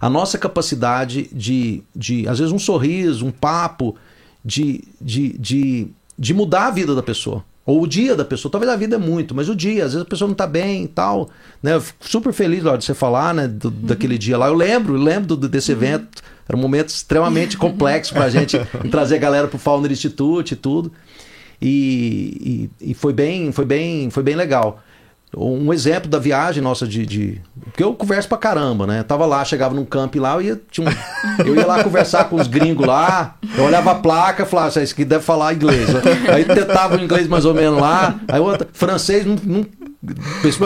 a nossa capacidade de, de, às vezes, um sorriso, um papo, de, de, de, de mudar a vida da pessoa. Ou o dia da pessoa. Talvez a vida é muito, mas o dia, às vezes a pessoa não tá bem e tal. Né? Eu fico super feliz na hora de você falar né, do- daquele dia lá. Eu lembro, eu lembro do- desse evento. Era um momento extremamente complexo pra gente trazer a galera pro Founder Institute e tudo. E, e, e foi bem, foi bem, foi bem legal. Um exemplo da viagem nossa de, de- Porque eu converso pra caramba, né? Tava lá, chegava num camp lá, eu ia, tinha um- eu ia lá conversar com os gringos lá, eu olhava a placa e falava, "Ah, isso aqui deve falar inglês. né? Aí tentava o inglês mais ou menos lá, aí outra, francês, não, não,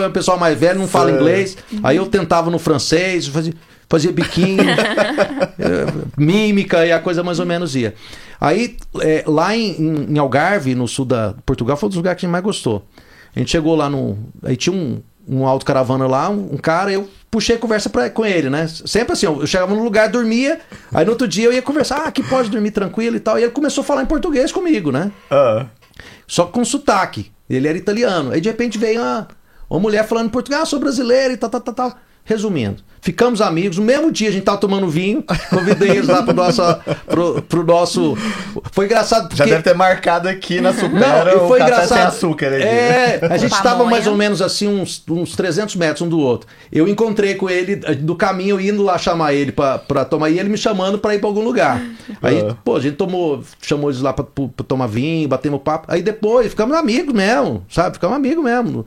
o pessoal mais velho não fala inglês, aí eu tentava no francês, fazia, fazia biquinho, eh, mímica e a coisa mais ou menos ia. Aí, eh, lá em, em- em Algarve, no sul da Portugal, foi um dos lugares que a gente mais gostou. A gente chegou lá no. Aí tinha um, um autocaravana lá, um, um cara, eu puxei a conversa pra, com ele, né? Sempre assim, eu chegava no lugar, dormia, aí no outro dia eu ia conversar, ah, aqui pode dormir tranquilo e tal. E ele começou a falar em português comigo, né? Ah, Só com sotaque. Ele era italiano. Aí de repente veio uma, uma mulher falando português, ah, sou brasileiro e tal, tal, tal, tal. Resumindo, ficamos amigos. No mesmo dia a gente tava tomando vinho. Convidei eles lá pro nosso. Pro, pro nosso... Foi engraçado porque. já deve ter marcado aqui na Não, Supera e o foi café engraçado. sem açúcar. aí. É, a gente estava mais ou menos assim, uns, uns 300 metros um do outro. Eu encontrei com ele do caminho, eu indo lá chamar ele pra, pra tomar, e ele me chamando pra ir pra algum lugar. Aí, Ah. pô, a gente tomou, chamou eles lá pra, pra- pra tomar vinho, batemos papo. Aí depois, ficamos amigos mesmo, sabe? Ficamos amigos mesmo.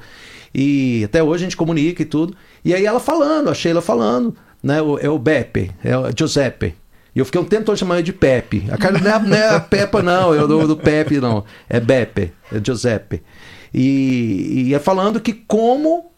E até hoje a gente comunica e tudo. E aí ela falando, a Sheila falando, né? O, é o Beppe, é o Giuseppe. E eu fiquei um tempo todo chamando ele de Pepe. A cara não é, não é a Peppa, não, eu do, do Pepe, não. É Beppe, é Giuseppe. E, e é falando que como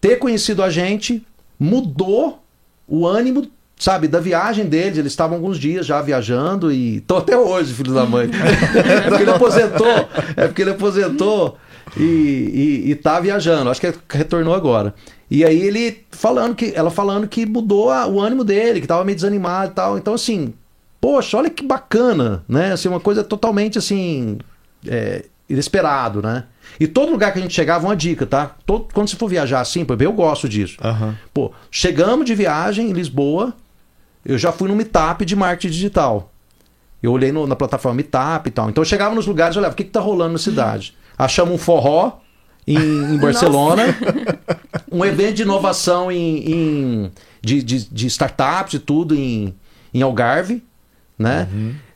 ter conhecido a gente mudou o ânimo, sabe, da viagem deles. Eles estavam alguns dias já viajando e estão até hoje, filho da mãe. é porque ele aposentou, é porque ele aposentou e, e, e tá viajando. Acho que retornou agora. E aí ele falando que, ela falando que mudou a- o ânimo dele, que tava meio desanimado e tal. Então, assim, poxa, olha que bacana, né? Assim, uma coisa totalmente assim. é, inesperado, né? E todo lugar que a gente chegava, uma dica, tá? Todo, quando você for viajar assim, eu gosto disso. Aham. Pô, chegamos de viagem em Lisboa, eu já fui no Meetup de marketing digital. Eu olhei no- na plataforma Meetup e tal. Então eu chegava nos lugares e olhava, o que, que tá rolando na cidade? Achamos um forró em, em Barcelona, um evento de inovação em, em- de, de, de startups e tudo em, em Algarve, né?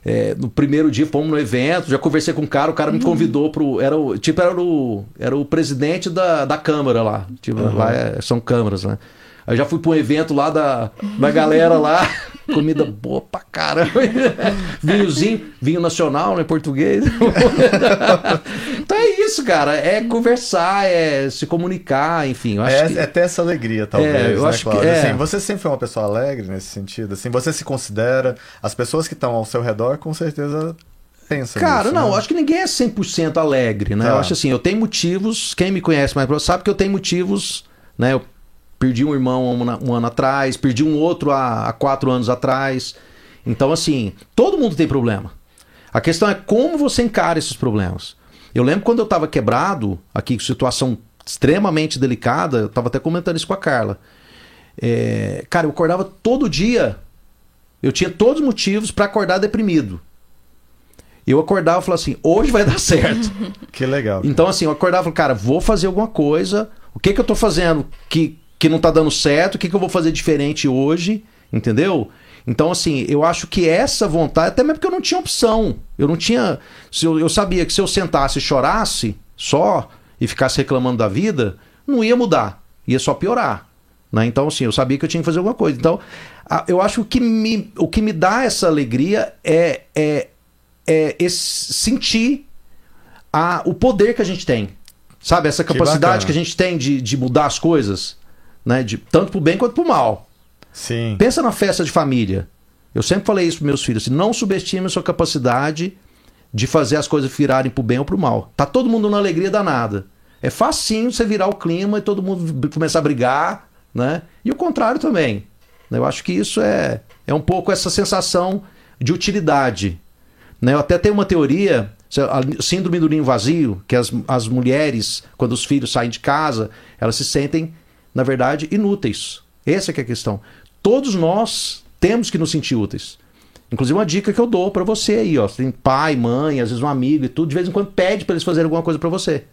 É, no primeiro dia fomos no evento, já conversei com um cara, o cara me convidou pro. Era o, tipo, era o, era o presidente da, da Câmara lá. Tipo, lá é- são câmaras, né? Aí já fui para um evento lá da, da galera lá, comida boa pra caramba. Vinhozinho, vinho nacional, né? Português. então é isso, cara. É conversar, é se comunicar, enfim. Eu acho É, que... é ter essa alegria, talvez, É, eu né, acho que- Cláudio? é. Assim, você sempre foi uma pessoa alegre nesse sentido? Assim, você se considera... As pessoas que estão ao seu redor, com certeza, pensam Cara, nisso, não, né? acho que ninguém é 100% alegre, né? Tá. Eu acho assim, eu tenho motivos, quem me conhece mais próximo sabe que eu tenho motivos, né? Eu perdi um irmão um, um ano atrás, perdi um outro há, há quatro anos atrás. Então, assim, todo mundo tem problema. A questão é como você encara esses problemas. Eu lembro quando eu tava quebrado, aqui, com situação extremamente delicada, eu tava até comentando isso com a Carla. É, cara, eu acordava todo dia, eu tinha todos os motivos para acordar deprimido. Eu acordava e falava assim: hoje vai dar certo. Que legal. Então, assim, eu acordava e falava, cara, vou fazer alguma coisa. O que que eu tô fazendo que, que não tá dando certo? O que que eu vou fazer diferente hoje? Entendeu? Então, assim, eu acho que essa vontade, até mesmo porque eu não tinha opção. Eu não tinha. Se eu, eu sabia que se eu sentasse e chorasse só e ficasse reclamando da vida, não ia mudar. Ia só piorar. Né? Então, assim, eu sabia que eu tinha que fazer alguma coisa. Então, a- eu acho que o que me, o que me dá essa alegria é, é, é esse- sentir a, o poder que a gente tem. Sabe? Essa Que capacidade bacana. que, a gente tem de, de mudar as coisas. Né? De, tanto pro bem quanto pro mal. Sim. Pensa na festa de família. Eu sempre falei isso para meus filhos. assim, não subestime a sua capacidade de fazer as coisas virarem pro bem ou pro mal. Tá todo mundo na alegria danada. É facinho você virar o clima e todo mundo começar a brigar, né? E o contrário também. Eu acho que isso é, é um pouco essa sensação de utilidade. Né? Eu até tenho uma teoria, a síndrome do ninho vazio, que as, as mulheres, quando os filhos saem de casa, elas se sentem, na verdade, inúteis. Essa é que é a questão. Todos nós temos que nos sentir úteis. Inclusive, uma dica que eu dou pra você aí, ó. Você tem pai, mãe, às vezes um amigo e tudo, de vez em quando pede pra eles fazerem alguma coisa pra você.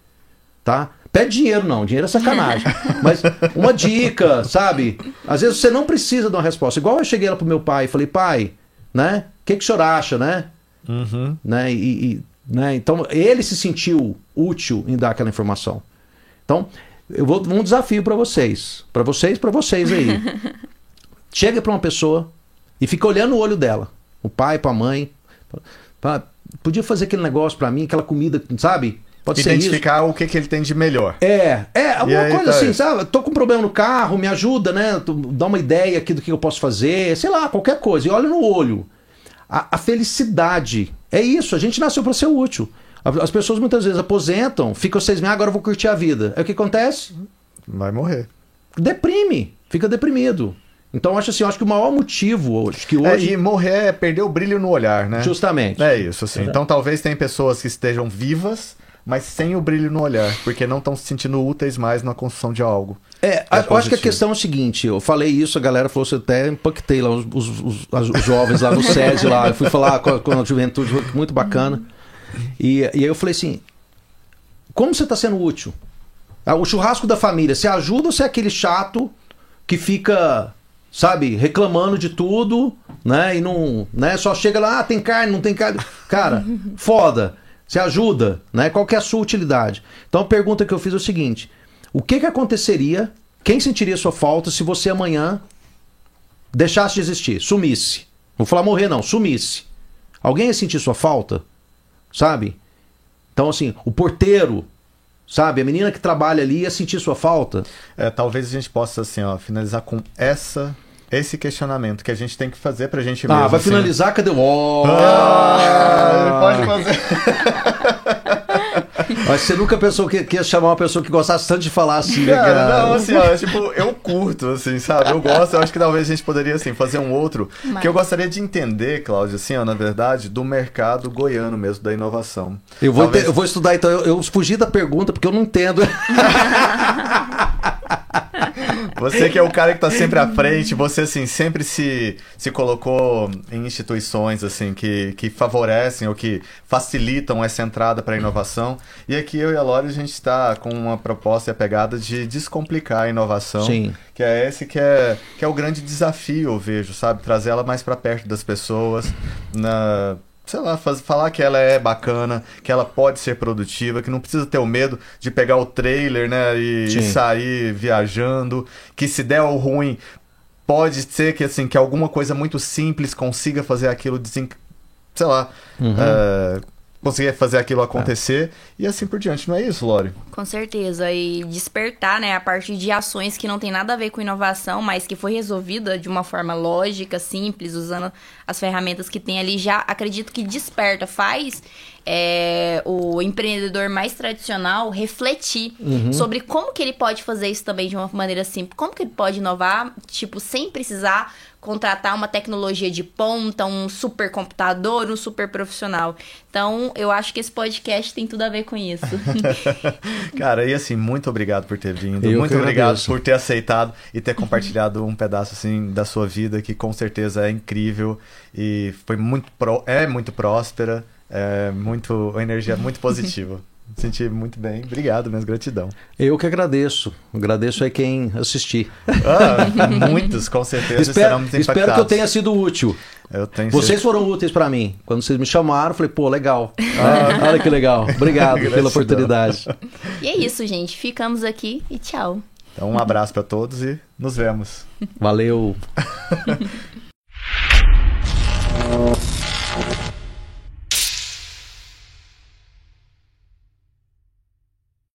Tá? Pede dinheiro, não. Dinheiro é sacanagem. Mas uma dica, sabe? Às vezes você não precisa de uma resposta. Igual eu cheguei lá pro meu pai e falei, pai, né? O que, que o senhor acha, né? Uhum. né? E, e, né? Então ele se sentiu útil em dar aquela informação. Então eu vou um desafio para vocês, para vocês, para vocês aí. Chega para uma pessoa e fica olhando o olho dela, o pai, para a mãe, Fala, podia fazer aquele negócio para mim, aquela comida, sabe? Pode ser isso. Identificar o que, que ele tem de melhor. É, é, alguma aí, coisa tá assim, isso. sabe? Tô com um problema no carro, me ajuda, né? Dá uma ideia aqui do que eu posso fazer, sei lá, qualquer coisa. E olha no olho. A, a felicidade. É isso, a gente nasceu para ser útil. As pessoas muitas vezes aposentam, ficam seis meses, "Ah, agora eu vou curtir a vida. É o que acontece? Vai morrer. Deprime, fica deprimido. Então acho assim, acho que o maior motivo hoje, que É, hoje. e morrer é perder o brilho no olhar, né? Justamente. É isso, assim. Então talvez tenha pessoas que estejam vivas, mas sem o brilho no olhar, porque não estão se sentindo úteis mais na construção de algo. É, a- eu acho que a questão é o seguinte, eu falei isso, a galera falou, você até impactei lá, os, os- os- os jovens lá no SESI lá, eu fui falar com a, com a juventude, muito bacana. E, e aí eu falei assim, como você está sendo útil? Ah, O churrasco da família, você ajuda ou você é aquele chato que fica, sabe, reclamando de tudo, né? E não, né? Só chega lá, ah, tem carne, não tem carne. Cara, foda. Você ajuda, né? Qual que é a sua utilidade? Então a pergunta que eu fiz é o seguinte: o que que aconteceria? Quem sentiria sua falta se você amanhã deixasse de existir, sumisse? Não vou falar morrer não, sumisse. Alguém ia sentir sua falta? Sabe? Então assim, o porteiro, sabe? A menina que trabalha ali ia sentir sua falta? É, talvez a gente possa, assim, ó, finalizar com essa, esse questionamento que a gente tem que fazer pra gente Ah, mesmo. vai assim. finalizar, cadê? Oh! Ah, pode fazer. Mas você nunca pensou que, que ia chamar uma pessoa que gostasse tanto de falar assim, né, Cara, cara? não, assim, ó, é tipo, eu curto, assim, sabe? Eu gosto, eu acho que talvez a gente poderia, assim, fazer um outro. Mas- Que eu gostaria de entender, Cláudio, assim, ó, na verdade, do mercado goiano mesmo, da inovação. Eu vou, Talvez- ente- eu vou estudar então. Eu, eu fugi da pergunta porque eu não entendo. Você que é o cara que tá sempre à frente, você assim sempre se, se colocou em instituições assim que, que favorecem ou que facilitam essa entrada para a inovação. E aqui eu e a Lore a gente está com uma proposta e a pegada de descomplicar a inovação. Sim. Que é esse que é, que é o grande desafio, eu vejo, sabe? Trazer ela mais para perto das pessoas, na sei lá, faz- falar que ela é bacana, que ela pode ser produtiva, que não precisa ter o medo de pegar o trailer, né, e, e sair viajando, que se der o ruim, pode ser que assim, que alguma coisa muito simples consiga fazer aquilo desen... sei lá, Uhum. é, conseguir fazer aquilo acontecer e assim por diante, não é isso, Lore? Com certeza. E despertar, né, a partir de ações que não tem nada a ver com inovação, mas que foi resolvida de uma forma lógica, simples, usando as ferramentas que tem ali, já acredito que desperta, faz é, o empreendedor mais tradicional refletir sobre como que ele pode fazer isso também de uma maneira simples. Como que ele pode inovar, tipo, sem precisar contratar uma tecnologia de ponta, um supercomputador, um super profissional. Então, eu acho que esse podcast tem tudo a ver com isso. Cara, e assim, muito obrigado por ter vindo. Eu muito obrigado agradeço. por ter aceitado e ter compartilhado um pedaço assim da sua vida que com certeza é incrível e foi muito pró- é muito próspera, é muito uma energia muito positiva. Me Senti muito bem. Obrigado, mesmo gratidão. Eu que agradeço. Agradeço aí quem assistir. Ah, muitos com certeza serão espero, muito espero que eu impactados. tenha sido útil. Eu tenho Vocês foram úteis pra mim. Quando vocês me chamaram, eu falei, pô, legal. Ah. Olha que legal. Obrigado pela oportunidade. e é isso, gente. Ficamos aqui e tchau. Então, um abraço para todos e nos vemos. Valeu.